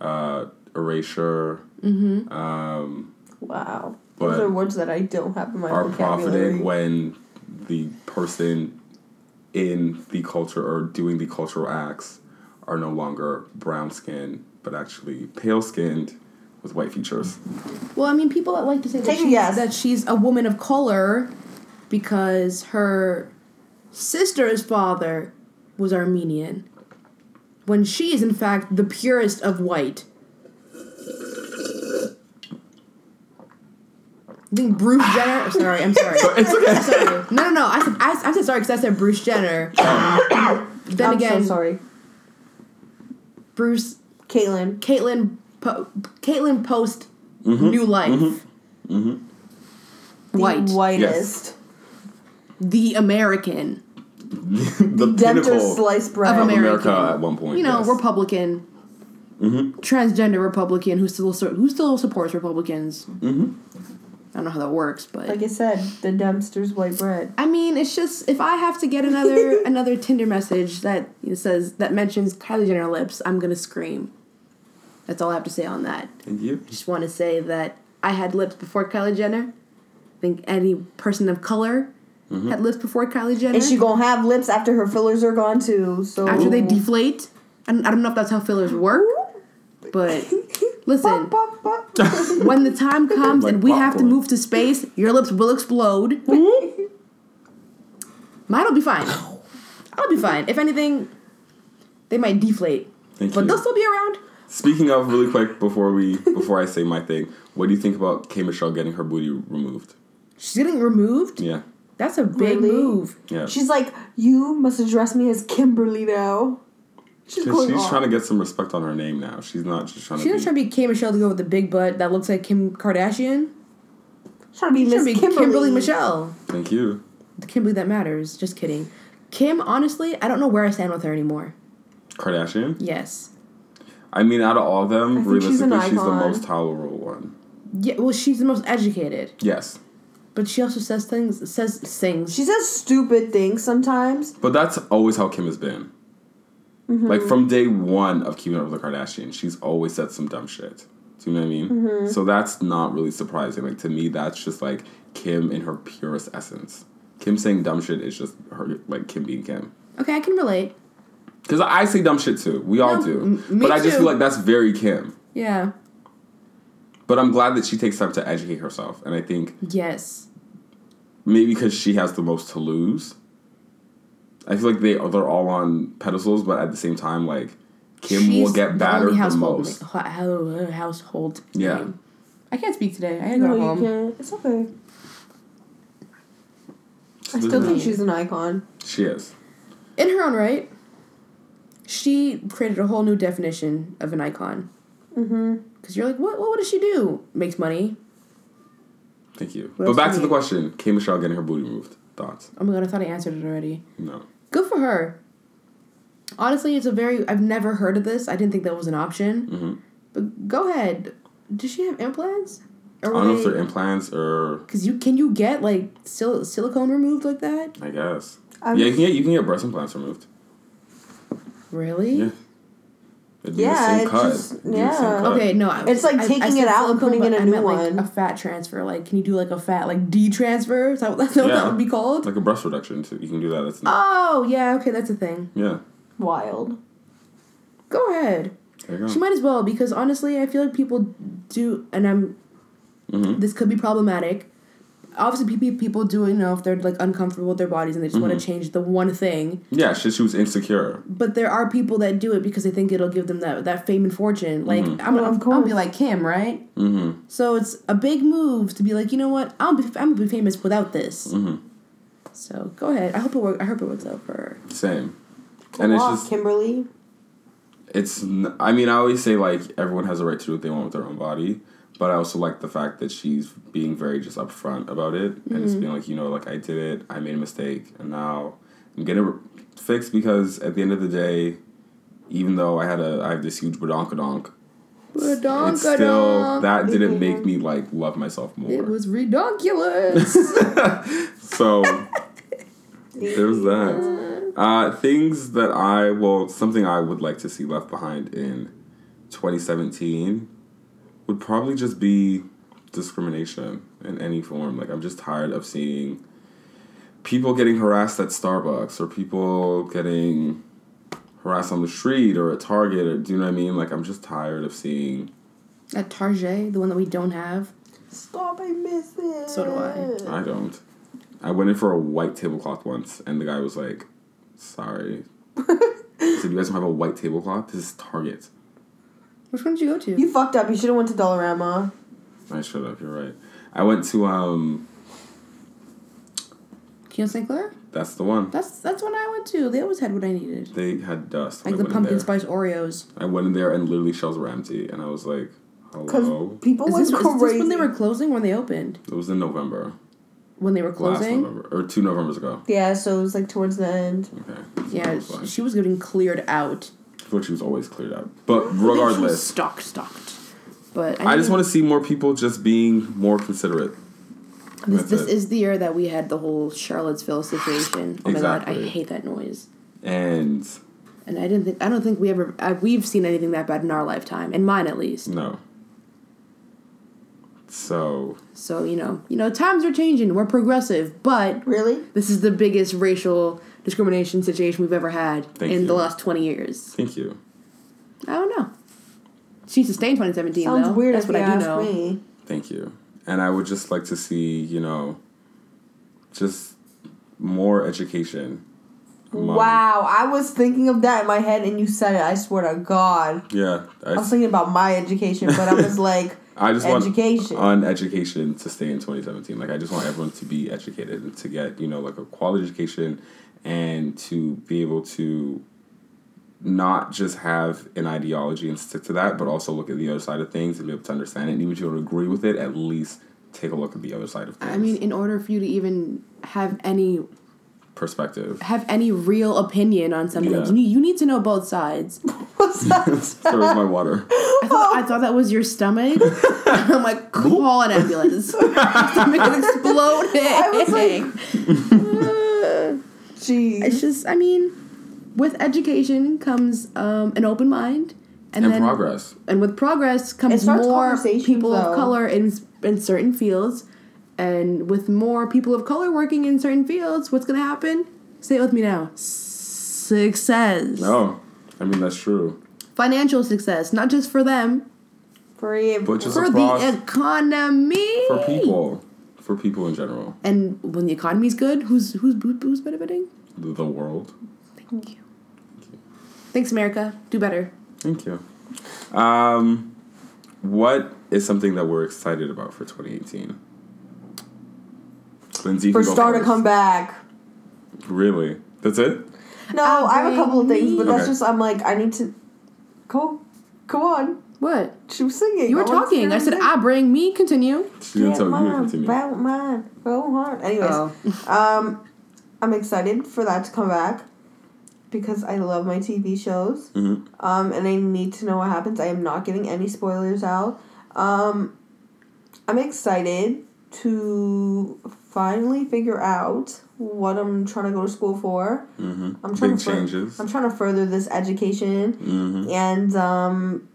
uh, erasure, um, Wow, But those are words that I don't have in my are vocabulary. profiting when the person in the culture or doing the cultural acts are no longer brown skinned but actually pale skinned with white features. well, I mean, people that like to say that Take a she's, guess. that she's a woman of color because her sister's father was Armenian, when she is, in fact, the purest of white. I think Bruce Jenner. oh, sorry, I'm sorry. It's okay. sorry. No, no, no. I said I, I said sorry because I said Bruce Jenner. then I'm again, so sorry, Bruce, Caitlyn. Caitlyn, po- Caitlyn post mm-hmm. new life. Mm-hmm. Mm-hmm. The White, whitest, the American, the Denter pinnacle sliced bread. Of of American. America at one point. you know, yes. Republican, transgender Republican who still who still supports Republicans. Mm-hmm. I don't know how that works, but Like I said, the dumpster's white bread. I mean, it's just if I have to get another another Tinder message that you know, says that mentions Kylie Jenner lips, I'm gonna scream. That's all I have to say on that. And you? just want to say that I had lips before Kylie Jenner. I think any person of color had lips before Kylie Jenner. And she gonna have lips after her fillers are gone too. So after they deflate. I don't, I don't know if that's how fillers work, but listen, Bop, bop, bop. when the time comes Like and we have to move to space, your lips will explode. Mine'll be fine. I'll be fine. If anything, they might deflate, Thank but you. they'll still be around. Speaking of really quick before we before I say my thing, what do you think about K Michelle getting her booty removed? She's getting removed. Yeah. That's a big Really? move. Yeah. She's like, you must address me as Kimberly now. She's Because going she's trying to get some respect on her name now. She's not just trying She's to not be. trying to be K Michelle to go with the big butt that looks like Kim Kardashian. She's trying to be She's trying Miss to be Kimberly. Kimberly Michelle. Thank you. The Kimberly that matters. Just kidding. Kim, honestly, I don't know where I stand with her anymore. Kardashian. Yes. I mean, out of all of them, I think she's realistically, she's, the most tolerable one. Yeah. Well, she's the most educated, Yes, but she also says things. Says things. She says stupid things sometimes. but that's always how Kim has been. Mm-hmm. Like from day one of keeping up with the Kardashians, she's always said some dumb shit. Do you know what I mean? Mm-hmm. So that's not really surprising. Like to me, that's just like Kim in her purest essence. Kim saying dumb shit is just her, like Kim being Kim. Okay, I can relate. Because I say dumb shit too. We all No, do. m- but I just too. feel like that's very Kim. Yeah. But I'm glad that she takes time to educate herself. And I think Yes. maybe because she has the most to lose. I feel like they they're all on pedestals, but at the same time, like Kim will She's get the battered only the, household most. na- ho- ho- household. Yeah. name. I can't speak today. I gotta No, go you home. can't. It's okay. I still think she's an icon. She is. In her own right, she created a whole new definition of an icon. Mm-hmm. Because you're like, what, what? What does she do? Makes money. Thank you. What but back to the question: K Michelle getting her booty moved? Thoughts? Oh my god, I thought I answered it already. No. Good for her. Honestly, it's a very. I've never heard of this. I didn't think that was an option. hmm But go ahead. Does she have implants? I don't know if they're implants or Because you can you get like sil- silicone removed like that? I guess. I'm- yeah, you can get you can get breast implants removed. Really? Yeah. It'd be Yeah, the same it cut. just- It'd the same yeah. cut. Okay, no. I- It's like I- I taking said it out and silicone, putting in but a I new meant, like, one. a fat transfer. Like, can you do like a fat like D transfer? Is that, that's what that would be called? Like a breast reduction too. You can do that. That's not, Oh yeah, okay, that's a thing. yeah. Wild. Go ahead. There you go. She might as well because honestly, I feel like people do, and I'm. Mhm. This could be problematic. Obviously, people people do you know if they're like uncomfortable with their bodies and they just want Mhm. to change the one thing. Yeah, she, she was insecure. But there are people that do it because they think it'll give them that, that fame and fortune. Like Mhm. I'm, Well, I'm, of I'll be like Kim, right? Mm-hmm. So it's a big move to be like, you know what? I'll be I'm gonna be famous without this. Mm-hmm. So go ahead. I hope it work. I hope it works out for her. Same. Go And it's just Kimberly. it's n- i mean i always say like everyone has a right to do what they want with their own body but i also like the fact that she's being very just upfront about it and just being like you know like i did it. I made a mistake. And now i'm getting it fixed because at the end of the day even though i had a i have this huge badonkadonk it's still that didn't make me like love myself more. It was redonkulous. so there's that. Uh, things that I well, something I would like to see left behind in 2017 would probably just be discrimination in any form. Like I'm just tired of seeing people getting harassed at Starbucks or people getting harassed on the street or at Target or do you know what I mean? Like I'm just tired of seeing. At Target, the one that we don't have. Stop, I miss it. So do I. I don't. I went in for a white tablecloth once, and the guy was like, "Sorry." I said, "You guys don't have a white tablecloth? This is Target." Which one did you go to? You fucked up. You should have went to Dollarama. I shut up. You're right. I went to um. Kino St. Clair? That's the one. That's that's when I went to. They always had what I needed. They had dust. Like I the pumpkin spice Oreos. I went in there and literally shelves were empty, and I was like, Because "Hello." people Is went this, is this when they were closing or when they opened? It was in November, When they were closing, last closing? November, or two Novembers ago. yeah, so it was like towards the end. Okay. Yeah, That's she was getting cleared out. I thought she was always cleared up. but She was regardless, stocked, stocked. But I just want to see more people just being more considerate. This, That's this it. is the year that we had the whole Charlottesville situation. Oh my god, I hate that noise. And And I didn't think I don't think we ever I, we've seen anything that bad in our lifetime, in mine at least. no. So So you know, you know, times are changing. We're progressive, but Really? this is the biggest racial discrimination situation we've ever had Thank in you. the last twenty years. thank you. I don't know. She sustained 2017 Sounds though. weird That's if what you I do know. me. Thank you. And I would just like to see, you know, just more education. among- Wow, I was thinking of that in my head and you said it. I swear to God. Yeah. I, I was thinking about my education, but I was like, I just education. want on education to stay in 2017. Like I just want everyone to be educated and to get, you know, like a quality education and to be able to not just have an ideology and stick to that, but also look at the other side of things and be able to understand it. And even if you don't agree with it, at least take a look at the other side of things. I mean, in order for you to even have any perspective. have any real opinion on something, Yeah. you, need, you need to know both sides. What's that? so my water. I thought I thought that was your stomach. I'm like, call an ambulance. stomach is exploding. I Jeez. it's just, I mean, with education comes um, an open mind, and, And then progress. and with progress comes more people though. of color in in certain fields, and with more people of color working in certain fields, what's gonna happen? Say it with me now. Success. Oh, I mean that's true. Financial success, not just for them, For you. But just for across the economy. for people, for people in general, And when the economy's good, who's who's who's benefiting? the, the world. Thank you. Thank you. Thanks, America. Do better. Thank you. Um, what is something that we're excited about for 2018? Lindsay, you For can go Star to first. come back. Really? That's it? No, I have a couple of things, but that's Okay. just I'm like I need to. Go, go on. What? She was singing. You were I talking. I said, "I bring me." Continue. She didn't tell you to mine, continue. About mine. Go on. Anyways, Oh. um, I'm excited for that to come back because I love my TV shows. Mhm. Um, and I need to know what happens. I am not giving any spoilers out. Um, I'm excited to finally figure out what I'm trying to go to school for. Mm-hmm. I'm trying Big to fur- changes. I'm trying to further this education, Mm-hmm. and um,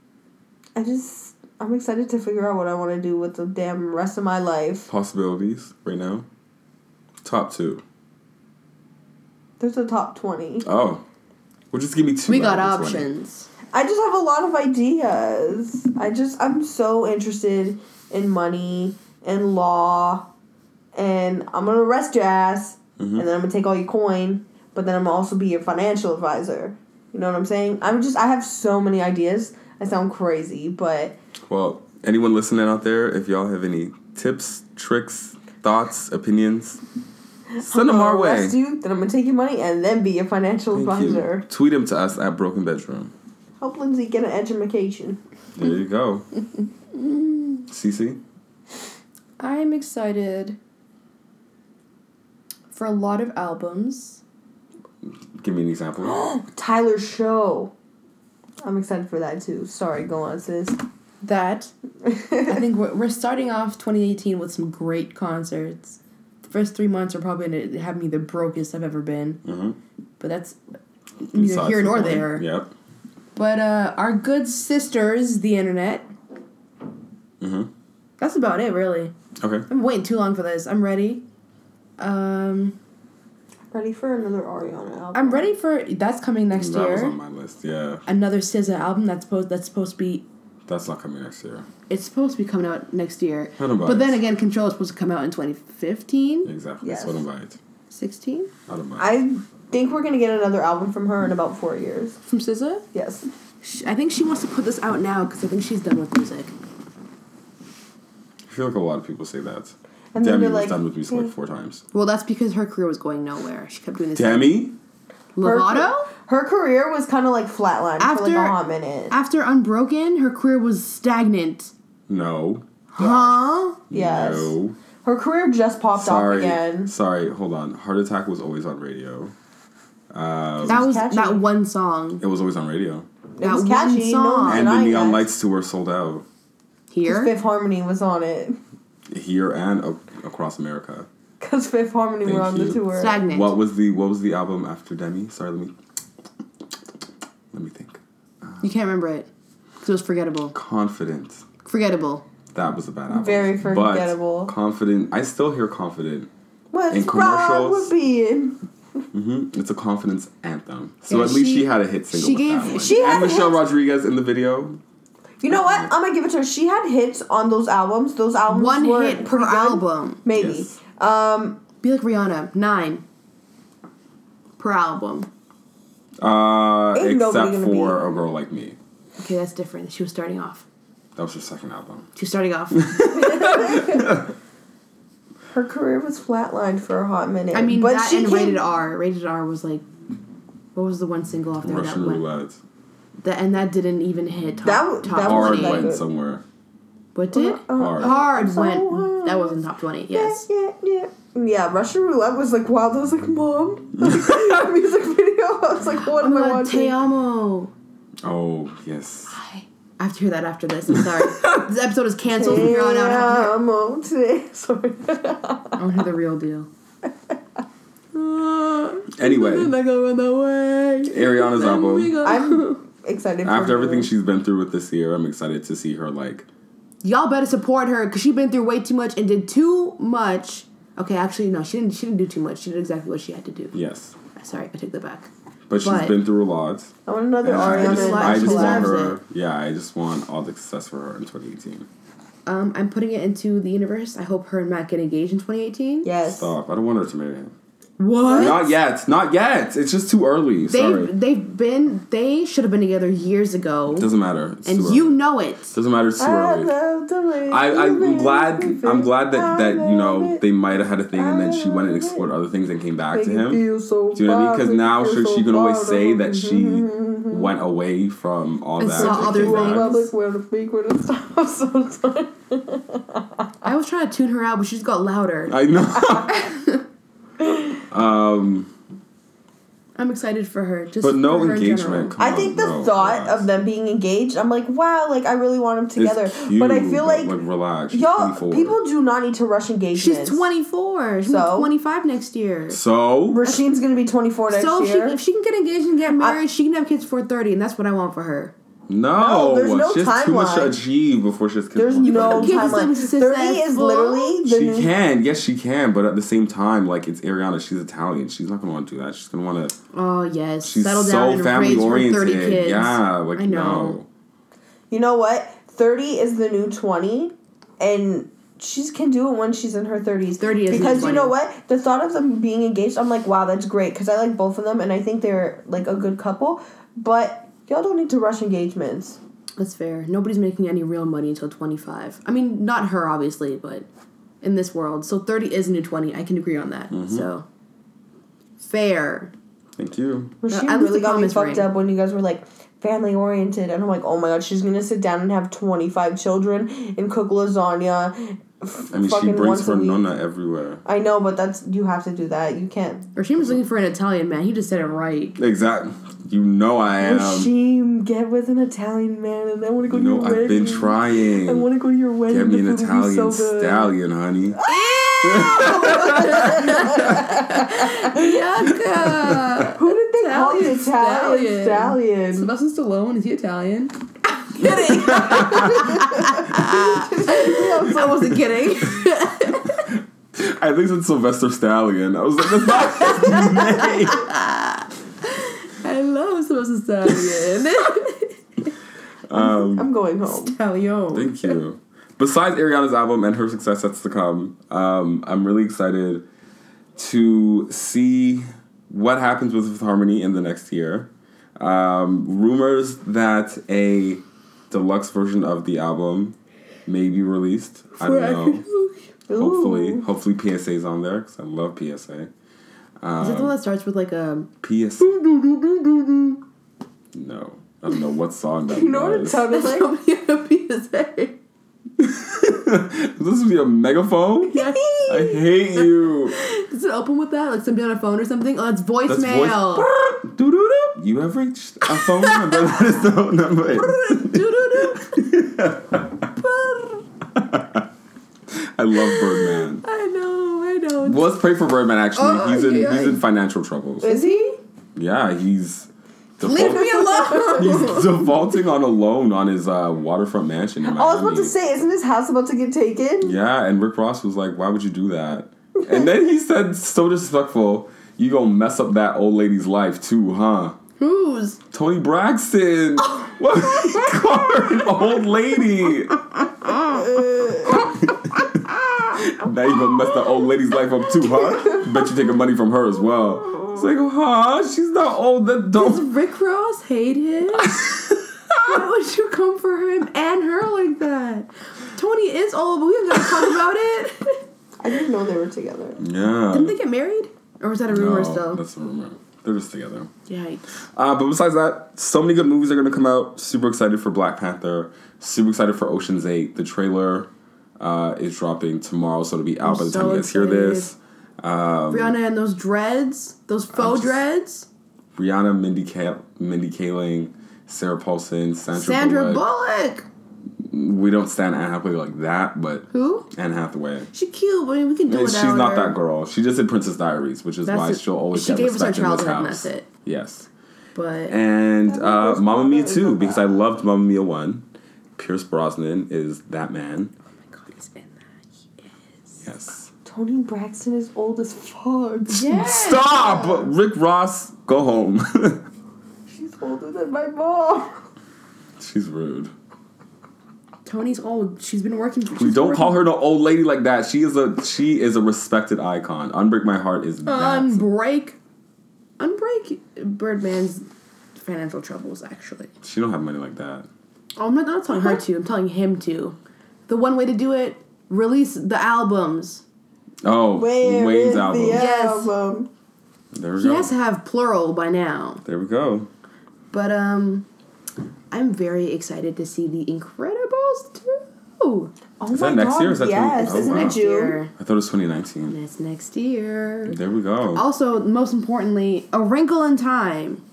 I just I'm excited to figure out what I want to do with the damn rest of my life. Possibilities right now. Top two. There's a top twenty. Oh. Well, just give me two. We got out of the 20. options. I just have a lot of ideas. I just I'm so interested in money and law, and I'm gonna arrest your ass, Mhm. and then I'm gonna take all your coin, but then I'm gonna also be your financial advisor. You know what I'm saying? I'm just I have so many ideas. I sound crazy, but Well, anyone listening out there, if y'all have any tips, tricks, thoughts, opinions, send them oh, our way. you, then I'm gonna take your money and then be your financial Thank advisor. you. Tweet them to us at Broken Bedroom. Help Lindsay get an education. There you go. Cece? I'm excited for a lot of albums. Give me an example. Tyler's show. I'm excited for that too. Sorry, go on, sis. That I think we're, we're starting off 2018 with some great concerts. The first three months are probably gonna have me the brokest I've ever been, Mm-hmm. but that's neither here nor there. Yep. But uh, our good sisters, the internet. Mm-hmm. That's about it, really. Okay. I'm waiting too long for this. I'm ready. Um, Ready for another Ariana album? I'm ready for that's coming next that was year. on my list. Yeah. Another SZA album that's supposed that's supposed to be That's not coming next year. it's supposed to be coming out next year. What about But then again, Control is supposed to come out in 2015, Exactly. Yes. That's what I'm buying. 16 I don't mind. I think we're gonna get another album from her in about four years. from SZA. Yes. Sh- I think she wants to put this out now because I think she's done with music. I feel like a lot of people say that. And then Demi they're was like, done with music "Hmm." like four times. Well, that's because her career was going nowhere. She kept doing this. Demi? Her, Lovato. her career was kind of like flatlined for like After- a hot minute. After Unbroken, her career was stagnant. No. Huh? Yes. No. Her career just popped Sorry. off again. Sorry, hold on. Heart Attack was always on radio. Um, That was catchy. that one song. it was always on radio. It That was one catchy. No song. one's And the Neon that. Lights tour sold out. Here, Fifth Harmony was on it. Here and a- across America. Because Fifth Harmony Thank were on the tour. stagnant. What was the what was the album after Demi? Sorry, let me let me think. You can't remember it because it was forgettable. Confident. Forgettable. That was a bad album. Very forgettable. But confident. I still hear confident. What's In wrong commercials. with being? hmm It's a confidence anthem. So Yeah, at least she- she, had a hit single. she with gave- that one. she had and Michelle hits. Rodriguez in the video. You know what? I'm gonna give it to her. She had hits on those albums. Those albums One were hit per pretty good. album. Maybe. Yes. Um, Be like Rihanna. Nine per album. Uh, Ain't nobody except gonna for be- a girl like me. Okay, that's different. She was starting off. That was her second album. She was starting off. her career was flatlined for a hot minute. I mean, but that she and came, Rated R. Rated R was like What was the one single off there Russian that went? roulette. That and that didn't even hit top, That w- top that Hard wasn't that went good. somewhere. What did? Uh, Hard. Hard So went. hard. That wasn't top twenty. Yes. Yeah, yeah, yeah. Yeah, Russian roulette was like wild. I was like, Mom, music video. I was like, what Oh am my I god, watching? Te amo. Oh yes. I I have to hear that after this. I'm sorry. this episode is canceled from here on out. I have to hear- Amo, Te- Sorry. I want to hear the real deal. Anyway, I go in the way. Ariana's album. I'm excited. for After her. everything she's been through with this year, I'm excited to see her like. Y'all better support her because she's been through way too much and did too much. Okay, actually, no, she didn't. She didn't do too much. She did exactly what she had to do. Yes, Sorry, I take that back. but she's But- been through a lot. I want another And I just, I just want her. it. Yeah, I just want all the success for her in 2018. Um, I'm putting it into the universe. I hope her and Matt get engaged in 2018. Yes. Stop! I don't want her to marry him. What? Not yet. Not yet. It's just too early. They've they've been they should have been together years ago, Doesn't matter. It's and you early. know it. Doesn't matter. It's too I early. love the way I, you I'm glad. I'm glad that that you know they might have had a thing, and then she went and explored other things and came back to him. so Do you know what I mean? Because now make she, feel can always say that she went away from all And that. saw and other things. Public where to speak, where to stop. I'm so sorry. I was trying to tune her out, but she just got louder. I know. um, I'm excited for her. Just but no her engagement. Come I on, think the no, thought relax. of them being engaged, I'm like, wow, like I really want them together. It's cute, but I feel like, relax. She's y'all, 24. people do not need to rush engagements. She's 24. She's So? 25 next year. So Rasheen's gonna be 24 next year. So if she, if she can get engaged and get married, she can have kids before 30, and that's what I want for her. No, No, there's no she has too much to achieve before she has kids. There's no Kids 30. are timeline. 30 is literally the She new. can, yes, she can, but at the same time, like it's Ariana, she's Italian. She's not gonna want to do that. She's gonna want to. Oh, yes. She's Settle so down and family raise her oriented. 30 kids. Yeah, like I know. no. You know what? 30 is the new 20, and she can do it when she's in her 30s. 30 is Because you know what? The thought of them being engaged, I'm like, wow, that's great. Because I like both of them, and I think they're like a good couple. But y'all don't need to rush engagements. That's fair. Nobody's making any real money until 25. I mean, not her, obviously, but in this world. So 30 is a new 20. I can agree on that. Mm-hmm. So, fair. Thank you. Rasheen at least really got me fucked ring. up when you guys were like family oriented, and I'm like, oh my god, she's gonna sit down and have 25 children and cook lasagna. F- I mean, she brings her a nonna everywhere. I know, but that's you have to do that. You can't. Rasheem was looking for an Italian man. He just said it right. Exactly. You know I am. Rasheem, get with an Italian man, and I want to go You to know your I've wedding. been trying. I want to go to your wedding. Get me an food will be Italian so stallion, honey. Yucca! Who did they call the Italian Italian stallion. stallion? Sylvester Stallone, is he Italian? Kidding. I wasn't kidding. I think it's Sylvester Stallion. I was like, that's not his name. I love Sylvester Stallion. Um, I'm going home. Stallion. Thank you. Besides Ariana's album and her success that's to come, um, I'm really excited to see what happens with Fifth Harmony in the next year. Um, rumors that a deluxe version of the album may be released. I don't know. Hopefully, Ooh. hopefully PSA's on there because I love PSA. Is it the um, one that starts with like a? PSA? No, I don't know what song that You know what it was. sounded like? Somebody a PSA. this would be a megaphone. Yes. I hate you. Does it open with that? Like somebody on a phone or something? Oh, it's That's voice. voicemail. You have reached a phone number that is no number. I love Birdman. I know, I know. Well, let's pray for Birdman. Actually, Oh, he's in yeah. he's in financial troubles. Is he? Yeah, he's Leave me alone. he's defaulting on a loan on his uh, waterfront mansion in Oh, I was about to say, isn't his house about to get taken? Yeah, and Rick Ross was like, "Why would you do that?" And then he said, so disrespectful. You gonna mess up that old lady's life too, huh? Who's? Toni Braxton. Oh. What? He called an old lady. now you gonna mess the old lady's life up too, huh? Bet you taking money from her as well. It's like, huh? She's not old. That Does don't. Rick Ross hate him? Why would you come for him and her like that? Toni is old, but we don't gotta talk about it. I didn't know they were together. Yeah. Didn't they get married? Or was that a rumor No, still? That's a rumor. They're just together. Yikes. Uh, but besides that, so many good movies are going to come out. Super excited for Black Panther. Super excited for Ocean's Eight. The trailer uh, is dropping tomorrow, so it'll be out I'm by the so time you guys hear this. Um, Rihanna and those dreads, those faux just- dreads. Rihanna, Mindy, Ka- Mindy Kaling, Sarah Paulson, Sandra, Sandra Bullock. Bullock. We don't stand Anne Hathaway like that, but Who? Anne Hathaway. She cute, but I mean, we can do it. she's not that girl. She just did Princess Diaries, which is That's why it. she'll always She get gave us our respect in this childhood, and house. that's it. Yes. But And I think uh, Pierce Mamma Mia too, because. I loved Mamma Mia 1. Pierce Brosnan is that man. Oh my god, he's in that. He is. Yes. Toni Braxton is old as fuck. Yeah. Stop! Rick Ross, go home. She's older than my mom. She's rude. Toni's old. She's been working. She's don't working- call her no old lady like that. She is a she is a respected icon. Unbreak My Heart is that. Unbreak. Unbreak Birdman's financial troubles, actually. she don't have money like that. Oh, I'm not, not telling her to. I'm telling him to. The one way to do it: release the albums. Oh, Where Wayne's is album. the Yes. album? There we He go. has to have plural by now. there we go. But um, I'm very excited to see The Incredibles too. Oh Is my that next god, year or is that yes, 20 oh, isn't wow. it Next June? year. I thought it was 2019. That's next year. There we go. Also, most importantly, A Wrinkle in Time.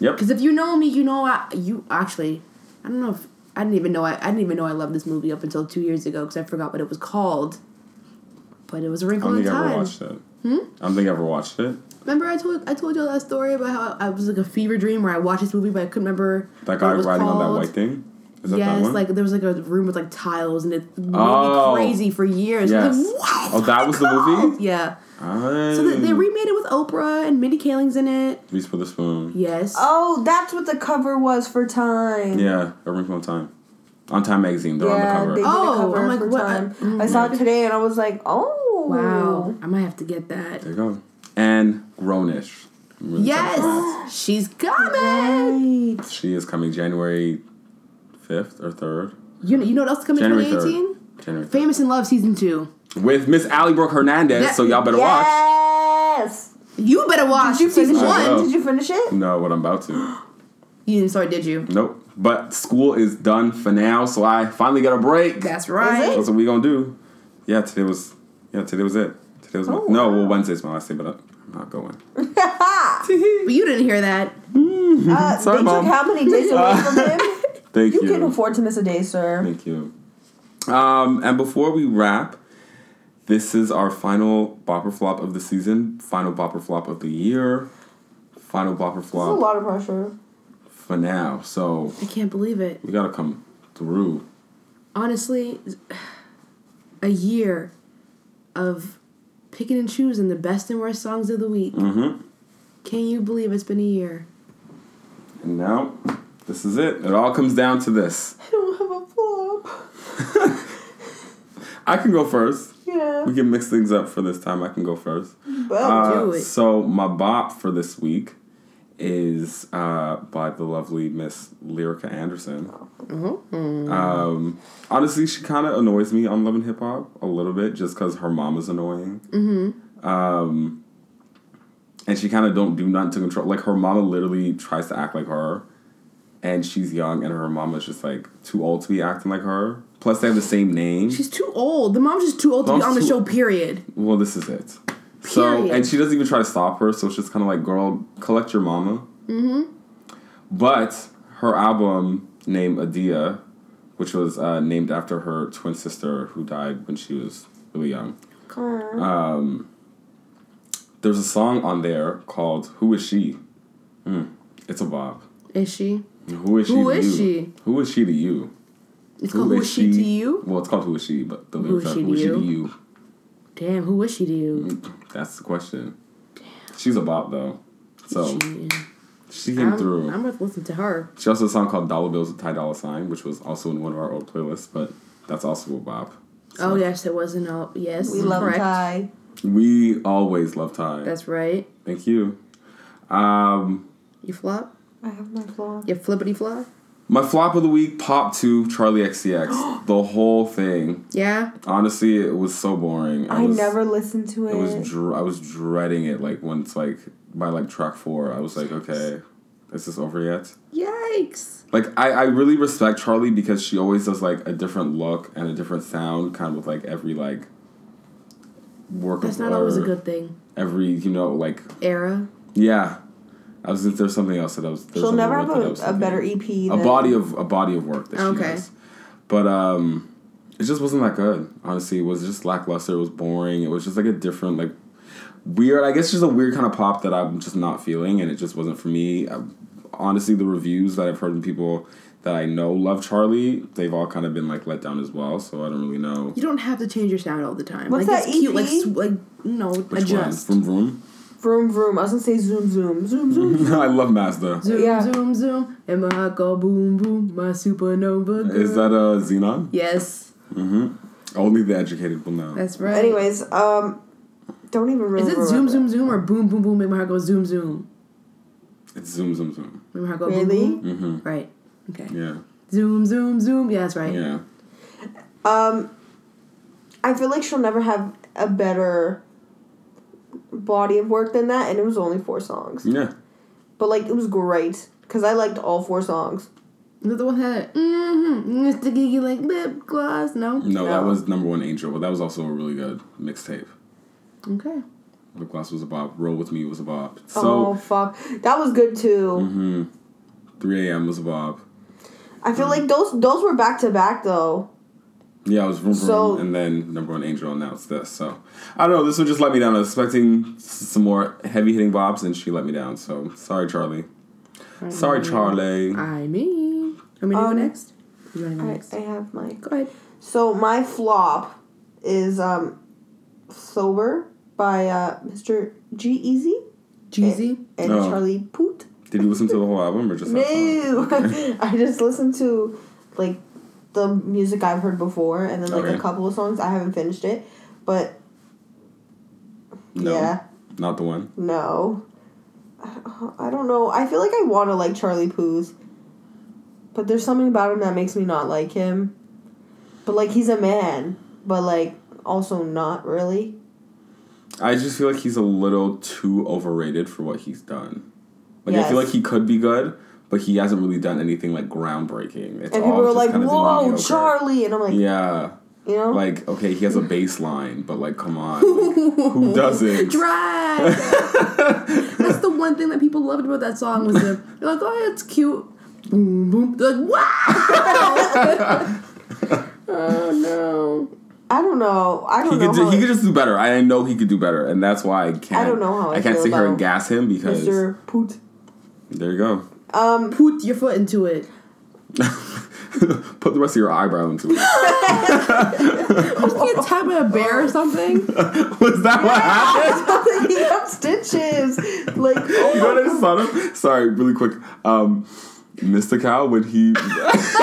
Yep. Because if you know me, you know I you actually I don't know if I didn't even know I, I didn't even know I loved this movie up until two years ago because I forgot what it was called. But it was A I Wrinkle in don't in think I ever watched it. Hmm? I don't think I ever watched it. Remember I told I told you that story about how I was like a fever dream where I watched this movie but I couldn't remember That guy what it was riding on that white thing. Is that that yes, one? like there was like a room with like tiles and it made Oh. me crazy for years. I Yes. like, what? Oh, that was the movie? Yeah. Ah, So they, they remade it with Oprah and Mindy Kaling's in it. Reese Witherspoon. Yes. Oh, that's what the cover was for Time. Yeah, A Wrinkle in Time. On Time Magazine, they're Yeah, on they the did cover. Oh, a cover I'm like, for what? Time. I- I saw it today and I was like, oh. Wow. I might have to get that. There you go. And Grownish. Really excited for that. Yes, she's coming. Right. She is coming January 5th or 3rd. You know, you know what else is coming in January 2018? 3rd. January 3rd. Famous in Love season two. With Miss Ally Brooke Hernandez, Yeah. so y'all better watch. Yes. You better watch Did you season finish I it? will. one. Oh. Did you finish it? No, what I'm about to. You didn't start, did you? Nope. But school is done for now, so I finally got a break. That's right. That's what we gonna do. Yeah, today was yeah, today was it. Today was my, no, wow. well Wednesday's my last day, but I'm not going. But you didn't hear that. Uh, Sorry, they Mom. took how many days away from him? Thank You you. can afford to miss a day, sir. Thank you. Um, and before we wrap, this is our final bopper flop of the season, final bopper flop of the year, final bopper flop. is a lot of pressure. for now. So I can't believe it. we gotta come through. Honestly, a year of picking and choosing the best and worst songs of the week. Mm-hmm. Can you believe it's been a year? And now, this is it. It all comes down to this. I don't have a flop. I can go first. Yeah. We can mix things up for this time. I can go first. But Uh, do it. So my bop for this week is uh, by the lovely Miss Lyrica Anderson. Mm-hmm. Um, honestly, she kind of annoys me on Love and Hip Hop a little bit, just because her mom is annoying. Mm-hmm. Um, and she kind of don't do nothing to control. Like her mama literally tries to act like her, and she's young, and her mama's just like too old to be acting like her. Plus, they have the same name. She's too old. The mom's just too old to be on the too- show, period. Well, this is it. So, Period. and she doesn't even try to stop her, so it's just kind of like, girl, collect your mama. Mm-hmm. But her album named Adia, which was uh, named after her twin sister who died when she was really young. Um, there's a song on there called "Who Is She." Mm, it's a bob. Is she? Who is she? Who to is you? she? Who is she to you? It's called Who is she to you? Well, it's called "Who Is She," but the Who lyrics is are she "Who to she to you?" you?" Damn, who is she to you? That's the question. Damn. She's a bop though, so She- she came I'm, through. I'm gonna listen to her. She also has a song called Dollar Bills with Ty Dolla Sign, which was also in one of our old playlists, but that's also a bop. Oh yes, it wasn't all. Yes, we love correct. Ty. We always love Ty. That's right. Thank you. Um, You flop. I have my flop. You flippity flop. My flop of the week, Pop 2, Charli XCX. the whole thing. Yeah. Honestly, it was so boring. I was, never listened to it. It was. Dr- I was dreading it. Like once like by like track four, I was like, okay, is this over yet? Yikes! Like I, I really respect Charlie because she always does like a different look and a different sound, kind of with like every like work That's of not always a good thing. Every you know like Era. yeah, I was there's something else that I was. She'll never have word that I a, was a better. EP. a than- body of a body of work that she Okay. has. But um, it just wasn't that good. Honestly, it was just lackluster. It was boring. It was just like a different like weird. I guess just a weird kind of pop that I'm just not feeling, and it just wasn't for me. I, honestly, the reviews that I've heard from people that I know love Charli, they've all kind of been like let down as well. So I don't really know. You don't have to change your sound all the time. What's like that it's cute, like EP? like no, Which adjust. one? Vroom vroom. Vroom vroom. I was gonna say zoom zoom zoom zoom. I love Mazda. Zoom, Yeah. zoom, zoom, and my heart go boom, boom, my supernova. Girl. Is that a Xenon? Yes, Mm-hmm. Only the educated will know. that's right. Anyways, um, don't even really. is it zoom, zoom, zoom, or boom, boom, boom? Make my heart go zoom, zoom. It's zoom zoom zoom. Make my heart go Really? boom, boom. Mm-hmm. Right. Okay. Yeah. Zoom, zoom, zoom. Yeah, that's right. Yeah. Um, I feel like she'll never have a better body of work than that, and it was only four songs. Yeah. But like, it was great because I liked all four songs. Is the one that mm-hmm, Mr. Gigi like lip gloss? No. No, that was number one Angel, but that was also a really good mixtape. Okay. Lip Gloss was a bop. Roll with Me was a bop. oh So, fuck, that was good too. hmm 3 a.m. was a bop. I feel like those those were back to back though. Yeah, I was Vroom Vroom, So- and then number one Angel, announced this. So, I don't know. This would just let me down. I was expecting some more heavy hitting bops, and she let me down. So, sorry, Charli. Sorry, Charli. I mean, want me to Um, go next? You want to go I, next? I have my Go ahead. so my flop is um sober by uh Mr. G-Eazy Jeezy. and Oh. Charlie Puth. Did you listen to the whole album or just that song? No, I just listened to like the music I've heard before, and then like Okay. a couple of songs. I haven't finished it, but No, yeah, not the one. no. I- I don't know. I feel like I want to like Charlie Puth, but there's something about him that makes me not like him. But like he's a man, but like also not really. I just feel like he's a little too overrated for what he's done. Like I feel like he could be good, but he hasn't really done anything like groundbreaking. It's And people are like, kind of been "Whoa. Charlie!" And I'm like, Yeah, you know, like okay, he has a bass line, but like, come on, like, who doesn't? Drag. That's the one thing that people loved about that song was the they're like, oh, it's cute. Boom, boom. They're like, wow. oh no. I don't know. I don't He know. could, do, he I- could just do better. I know he could do better, and that's why I can't. I don't know how I can't feel sit here and gas him because Mr. Puth. there you go. Um, Put your foot into it. Put the rest of your eyebrow into it. Was he attacked by a bear or something? Was that what happened? he got stitches. Like, oh You know what I just thought of? Sorry, really quick. Um, Mr. Cow when he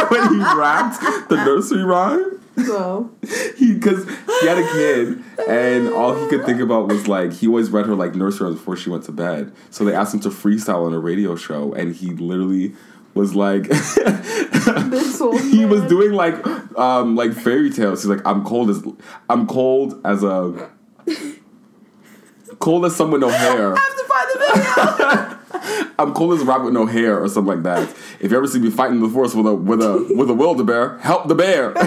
when he rapped the nursery rhyme. No. He because he had a kid and all he could think about was like he always read her like nursery rhymes before she went to bed. So they asked him to freestyle on a radio show and he literally was like he was doing like um like fairy tales. He's like I'm cold as I'm cold as a cold as someone no hair. I have to find the video. I'm cool as a rabbit with no hair or something like that. If you ever see me fighting in the forest with a with a with a wilder bear, help the bear.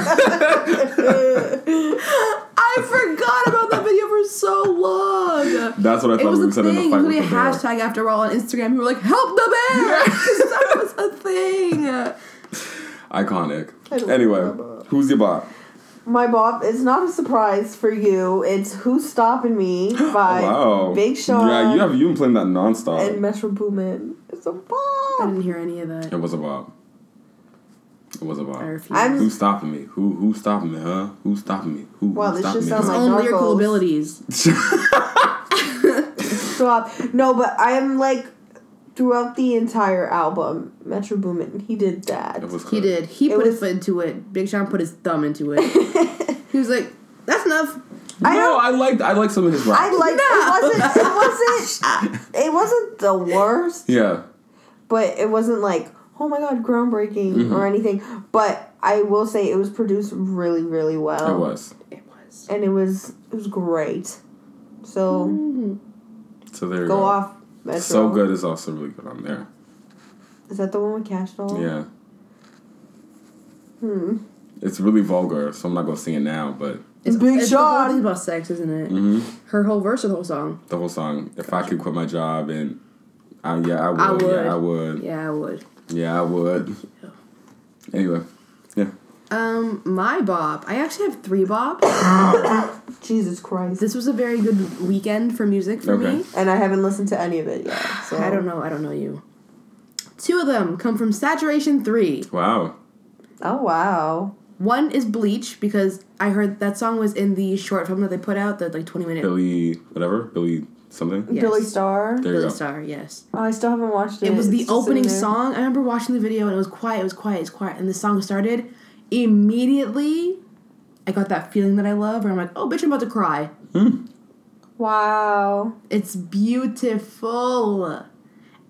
I forgot about that video for so long. That's what I It thought was we a were said in thing. the It fight was a the bear. hashtag after all on Instagram. We were like, "Help the bear! that was a thing. Iconic. Anyway, who's your bot? My Bob, it's not a surprise for you. It's Who's Stopping Me oh, by wow. Big Sean Yeah, you have you been playing that nonstop. and Metro Boomin. It's a I Bob. I didn't hear any of that. it was a bop. It was a I bop. Who's stopping me? Who who's stopping me? Huh? Who's stopping me? Who? Wow, who's this stopping just me? sounds huh? like- own lyrical abilities. Stop. No, but I am like throughout the entire album, Metro Boomin. He did that. Was He did. He It put his foot into it. Big Sean put his thumb into it. he was like, "That's enough." I no, I liked I liked some of his rap. I like No. it wasn't it wasn't it wasn't the worst, yeah. but it wasn't like oh my god groundbreaking Mm-hmm. or anything. But I will say it was produced really really well. It was. It was. and it was it was great. So So there you go go. off Metro. So Good is also really good on there. Is that the one with Kash Doll? Yeah. Hmm. It's really vulgar, so I'm not gonna sing it now, but It's, Big it's Sean. thing about sex, isn't it? hmm Her whole verse or the whole song? the whole song. If I could quit my job and uh, yeah, I would. I would. Yeah, I would. Yeah, I would. Yeah, I would. Anyway, yeah. Um, my bop. I actually have three bops. Jesus Christ. This was a very good weekend for music for Okay. me. And I haven't listened to any of it yet. So I don't know. I don't know you. Two of them come from Saturation Three. Wow. Oh wow. One is Bleach because I heard that song was in the short film that they put out, the like twenty minute Billy, whatever. Billy something. Yes. Billy Star. There Billy. Star. Yes, Oh, I still haven't watched it. it was the It's opening song. I remember watching the video and it was quiet. It was quiet. It was quiet, and the song started. Immediately, I got that feeling that I love, where I'm like, "Oh, bitch, I'm about to cry." Wow. It's beautiful.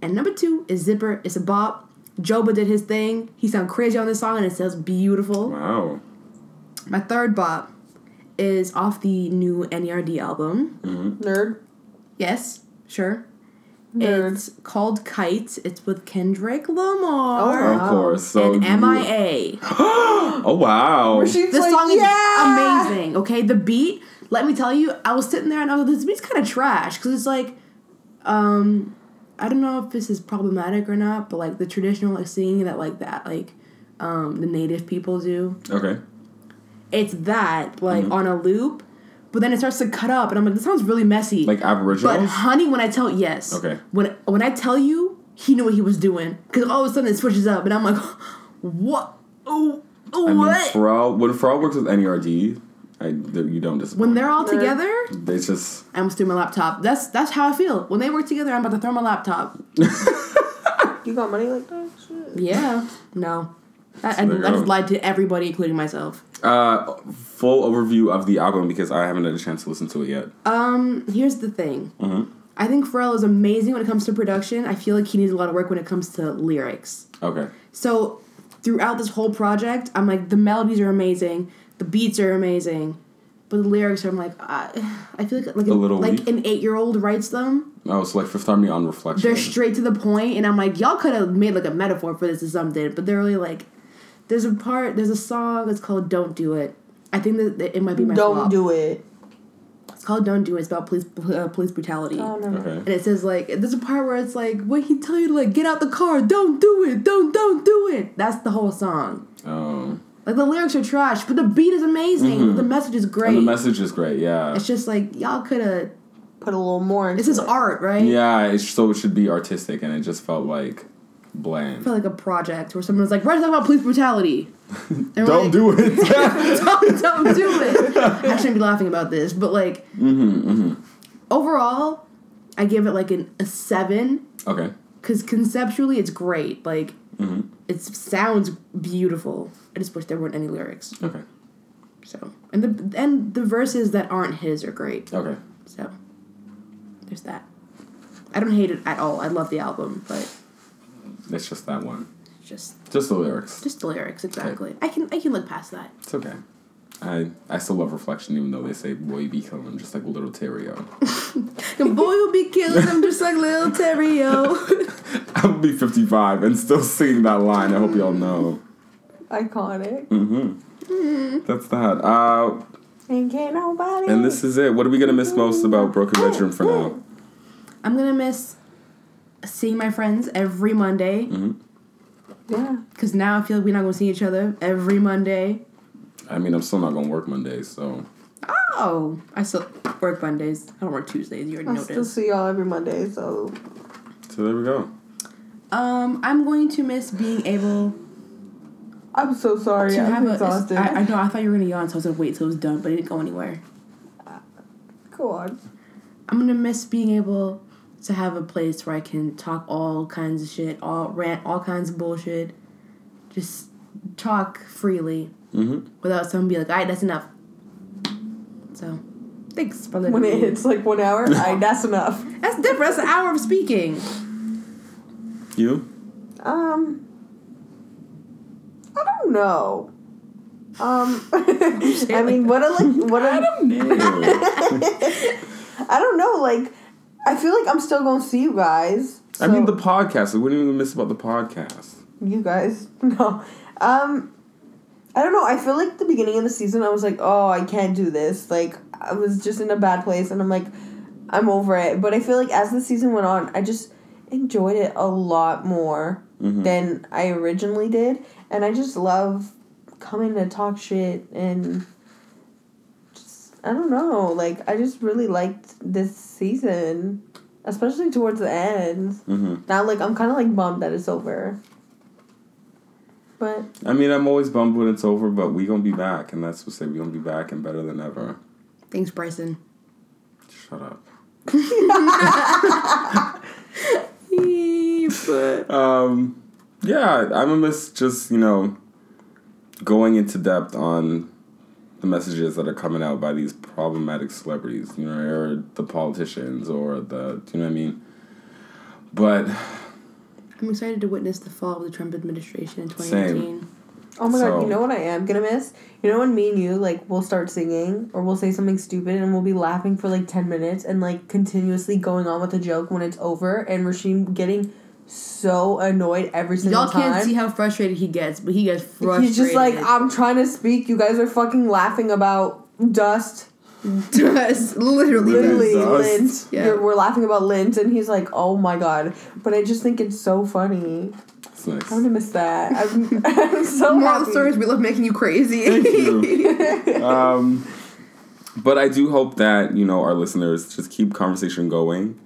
And number two is Zipper. It's a bop. Joba did his thing. He sound crazy on this song and it sounds beautiful. Wow. My third bop is off the new NERD album. Mm-hmm. Nerd. Yes, sure. Nerd. It's called Kites. It's with Kendrick Lamar. Oh, Lamar Of course. So and MIA. Oh wow. Where she's This like, song is amazing. Okay, the beat. Let me tell you, I was sitting there and I was like, this beat's kind of trash because it's like, um, I don't know if this is problematic or not, but like the traditional like singing that like that like, um, the native people do. Okay. It's that like Mm-hmm. on a loop, but then it starts to cut up, and I'm like, this sounds really messy. Like Aboriginal. but honey, when I tell yes, Okay. when when I tell you, he knew what he was doing because all of a sudden it switches up, and I'm like, what? Oh, oh I mean, what? Pharrell. When Pharrell works with NERD, I you don't disappoint. when they're all together, it's just I almost threw my laptop. That's that's how I feel. When they work together, I'm about to throw my laptop. You got money like that? Shit. Yeah. No. I, I, I just lied to everybody, including myself. uh full overview of the album because I haven't had a chance to listen to it yet. Um, here's the thing. Mhm. I think Pharrell is amazing when it comes to production. I feel like he needs a lot of work when it comes to lyrics. Okay. So throughout this whole project, I'm like the melodies are amazing, the beats are amazing, but the lyrics are I'm like I, I feel like like, A little like weak? an eight year old writes them. Oh, so like Fifth Harmony on Reflection. They're straight to the point, and I'm like y'all could have made like a metaphor for this or something, but they're really like there's a part there's a song that's called "Don't Do It." I think that that it might be my Don't flop. do it. It's called "Don't Do It." It's about police uh, police brutality. Oh, no. Okay. And it says like there's a part where it's like when he tell you to like get out the car, don't do it, don't don't do it. That's the whole song. Oh. Like the lyrics are trash, but the beat is amazing. The message is great. And the message is great. Yeah. it's just like y'all could have. Put a little more into This is it. art, right? Yeah. It's so it should be artistic, and it just felt like I bland. felt like a project where someone was like, "We're talking about police brutality." Don't like, do it. don't, don't do it. I shouldn't be laughing about this, but like mm-hmm, overall, I give it like an, a seven okay. because conceptually it's great. Like Mm-hmm. it sounds beautiful. I just wish there weren't any lyrics. Okay. So and the and the verses that aren't his are great. Okay. So there's that. I don't hate it at all. I love the album, but It's just that one. just Just the lyrics. just the lyrics exactly. I can I can look past that. It's okay. I I still love Reflection, even though they say boy be killing him just like little Terio. The boy will be killing him just like little Terio. I would be 55 and still singing that line. I hope y'all know. Iconic. Mm-hmm. That's that. Uh, And can't nobody. and this is it. What are we gonna miss most about Broken Bedroom for now? I'm gonna miss seeing my friends every Monday Yeah. because now I feel like we're not gonna see each other every Monday. I mean, I'm still not gonna work Mondays, so Oh, I still work Mondays. I don't work Tuesdays. You already I know still this. see y'all every Monday, so so there we go. Um, I'm going to miss being able I'm so sorry. to I'm have exhausted. I, I know. I thought you were gonna yawn, so I was gonna wait till it was done, but it didn't go anywhere. Go on. I'm gonna miss being able to have a place where I can talk all kinds of shit, all rant, all kinds of bullshit, just talk freely Mm-hmm. without someone being like, "All right, that's enough." So, thanks for letting When it me. hits like one hour, I, that's enough. That's different. That's an hour of speaking. You? Um, I don't know. Um, I mean, what a like, what a, Ew. I don't know. Like, I feel like I'm still gonna see you guys. I mean, the podcast. Like, what do you miss about the podcast? You guys, no. Um, I don't know. I feel like the beginning of the season, I was like, oh, I can't do this. Like, I was just in a bad place, and I'm like, I'm over it. But I feel like as the season went on, I just enjoyed it a lot more Mhm. than I originally did, and I just love coming to talk shit and. Just I don't know. Like, I just really liked this season, especially towards the end. hmm Now, like, I'm kind of like bummed that it's over. But I mean, I'm always bummed when it's over, but we gonna be back, and that's what say we gonna be back and better than ever. Thanks, Bryson. Shut up. but Um, yeah, I'm gonna miss just you know going into depth on the messages that are coming out by these problematic celebrities, you know, or the politicians, or the do you know what I mean? But I'm excited to witness the fall of the Trump administration in 2018. Same. oh my So- god, you know what I am gonna miss? You know when me and you like we'll start singing or we'll say something stupid and we'll be laughing for like ten minutes and like continuously going on with the joke when it's over and Rasheem getting so annoyed every single Y'all time. can't see how frustrated he gets, but he gets frustrated. He's just like, I'm trying to speak. You guys are fucking laughing about dust. Dust, literally. Literally, Dust. lint. Yeah. You're- We're laughing about lint, and he's like, "Oh my god!" But I just think it's so funny. it's nice. I'm gonna miss that. I'm, I'm so Moral of happy. the story is we love making you crazy. Thank you. um, but I do hope that you know our listeners just keep conversation going,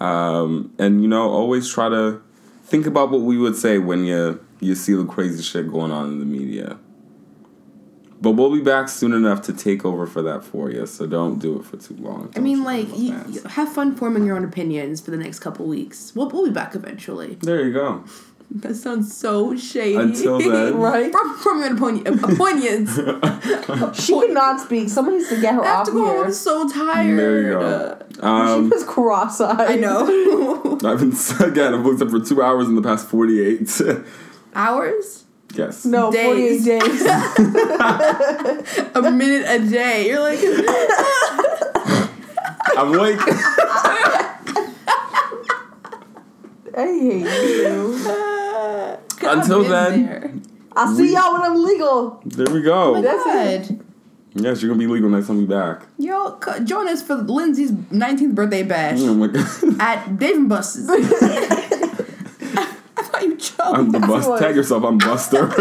um, and you know always try to think about what we would say when you you see the crazy shit going on in the media. But we'll be back soon enough to take over for that for you, so don't do it for too long. I mean, like, you, you have fun forming your own opinions for the next couple weeks. We'll, we'll be back eventually. There you go. That sounds so shady. Until then. Right? From, from your opinion, opinions. She cannot speak. Someone needs to get her I have off to go home. here. I'm so tired. There you go. Um, she was cross-eyed. I know. I've been again. I've looked up for two hours in the past forty-eight. Hours? yes. No, Days. forty-eight days. A minute a day. You're like, I'm like. I hate you. Until then- there. I'll see y'all when I'm legal. There we go. Oh my That's god. Yes, you're gonna be legal next time we back. Yo, join us for Lindsay's 19th birthday bash Oh my god. at Dave and Buster's. I thought you joked. I'm the bus. it. Tag yourself. I'm Buster.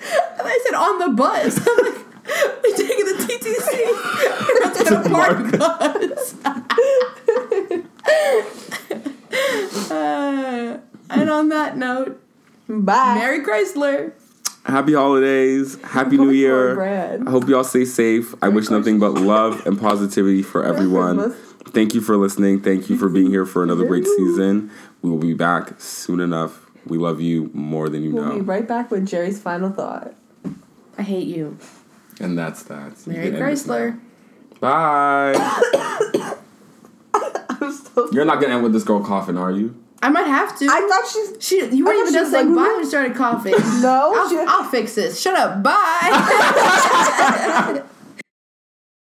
And I said on the bus. I'm like, we're taking the TTC. We're not gonna park bus. uh, and on that note, Bye. Merry Chrysler. Happy holidays. Happy New Going for a Year. I hope y'all stay safe. I wish nothing but love and positivity for everyone. Thank you for listening. Thank you for being here for another great season. We will be back soon enough. We love you more than you know. We'll be right back with Jerry's final thought. I hate you. And that's that. You Merry can end this now. Chrysler. Bye. I'm so You're not gonna end with this girl coughing, are you? I might have to. I thought she's she, you weren't even just like was bye like, when you started coughing. no. I'll, I'll fix this. Shut up. Bye.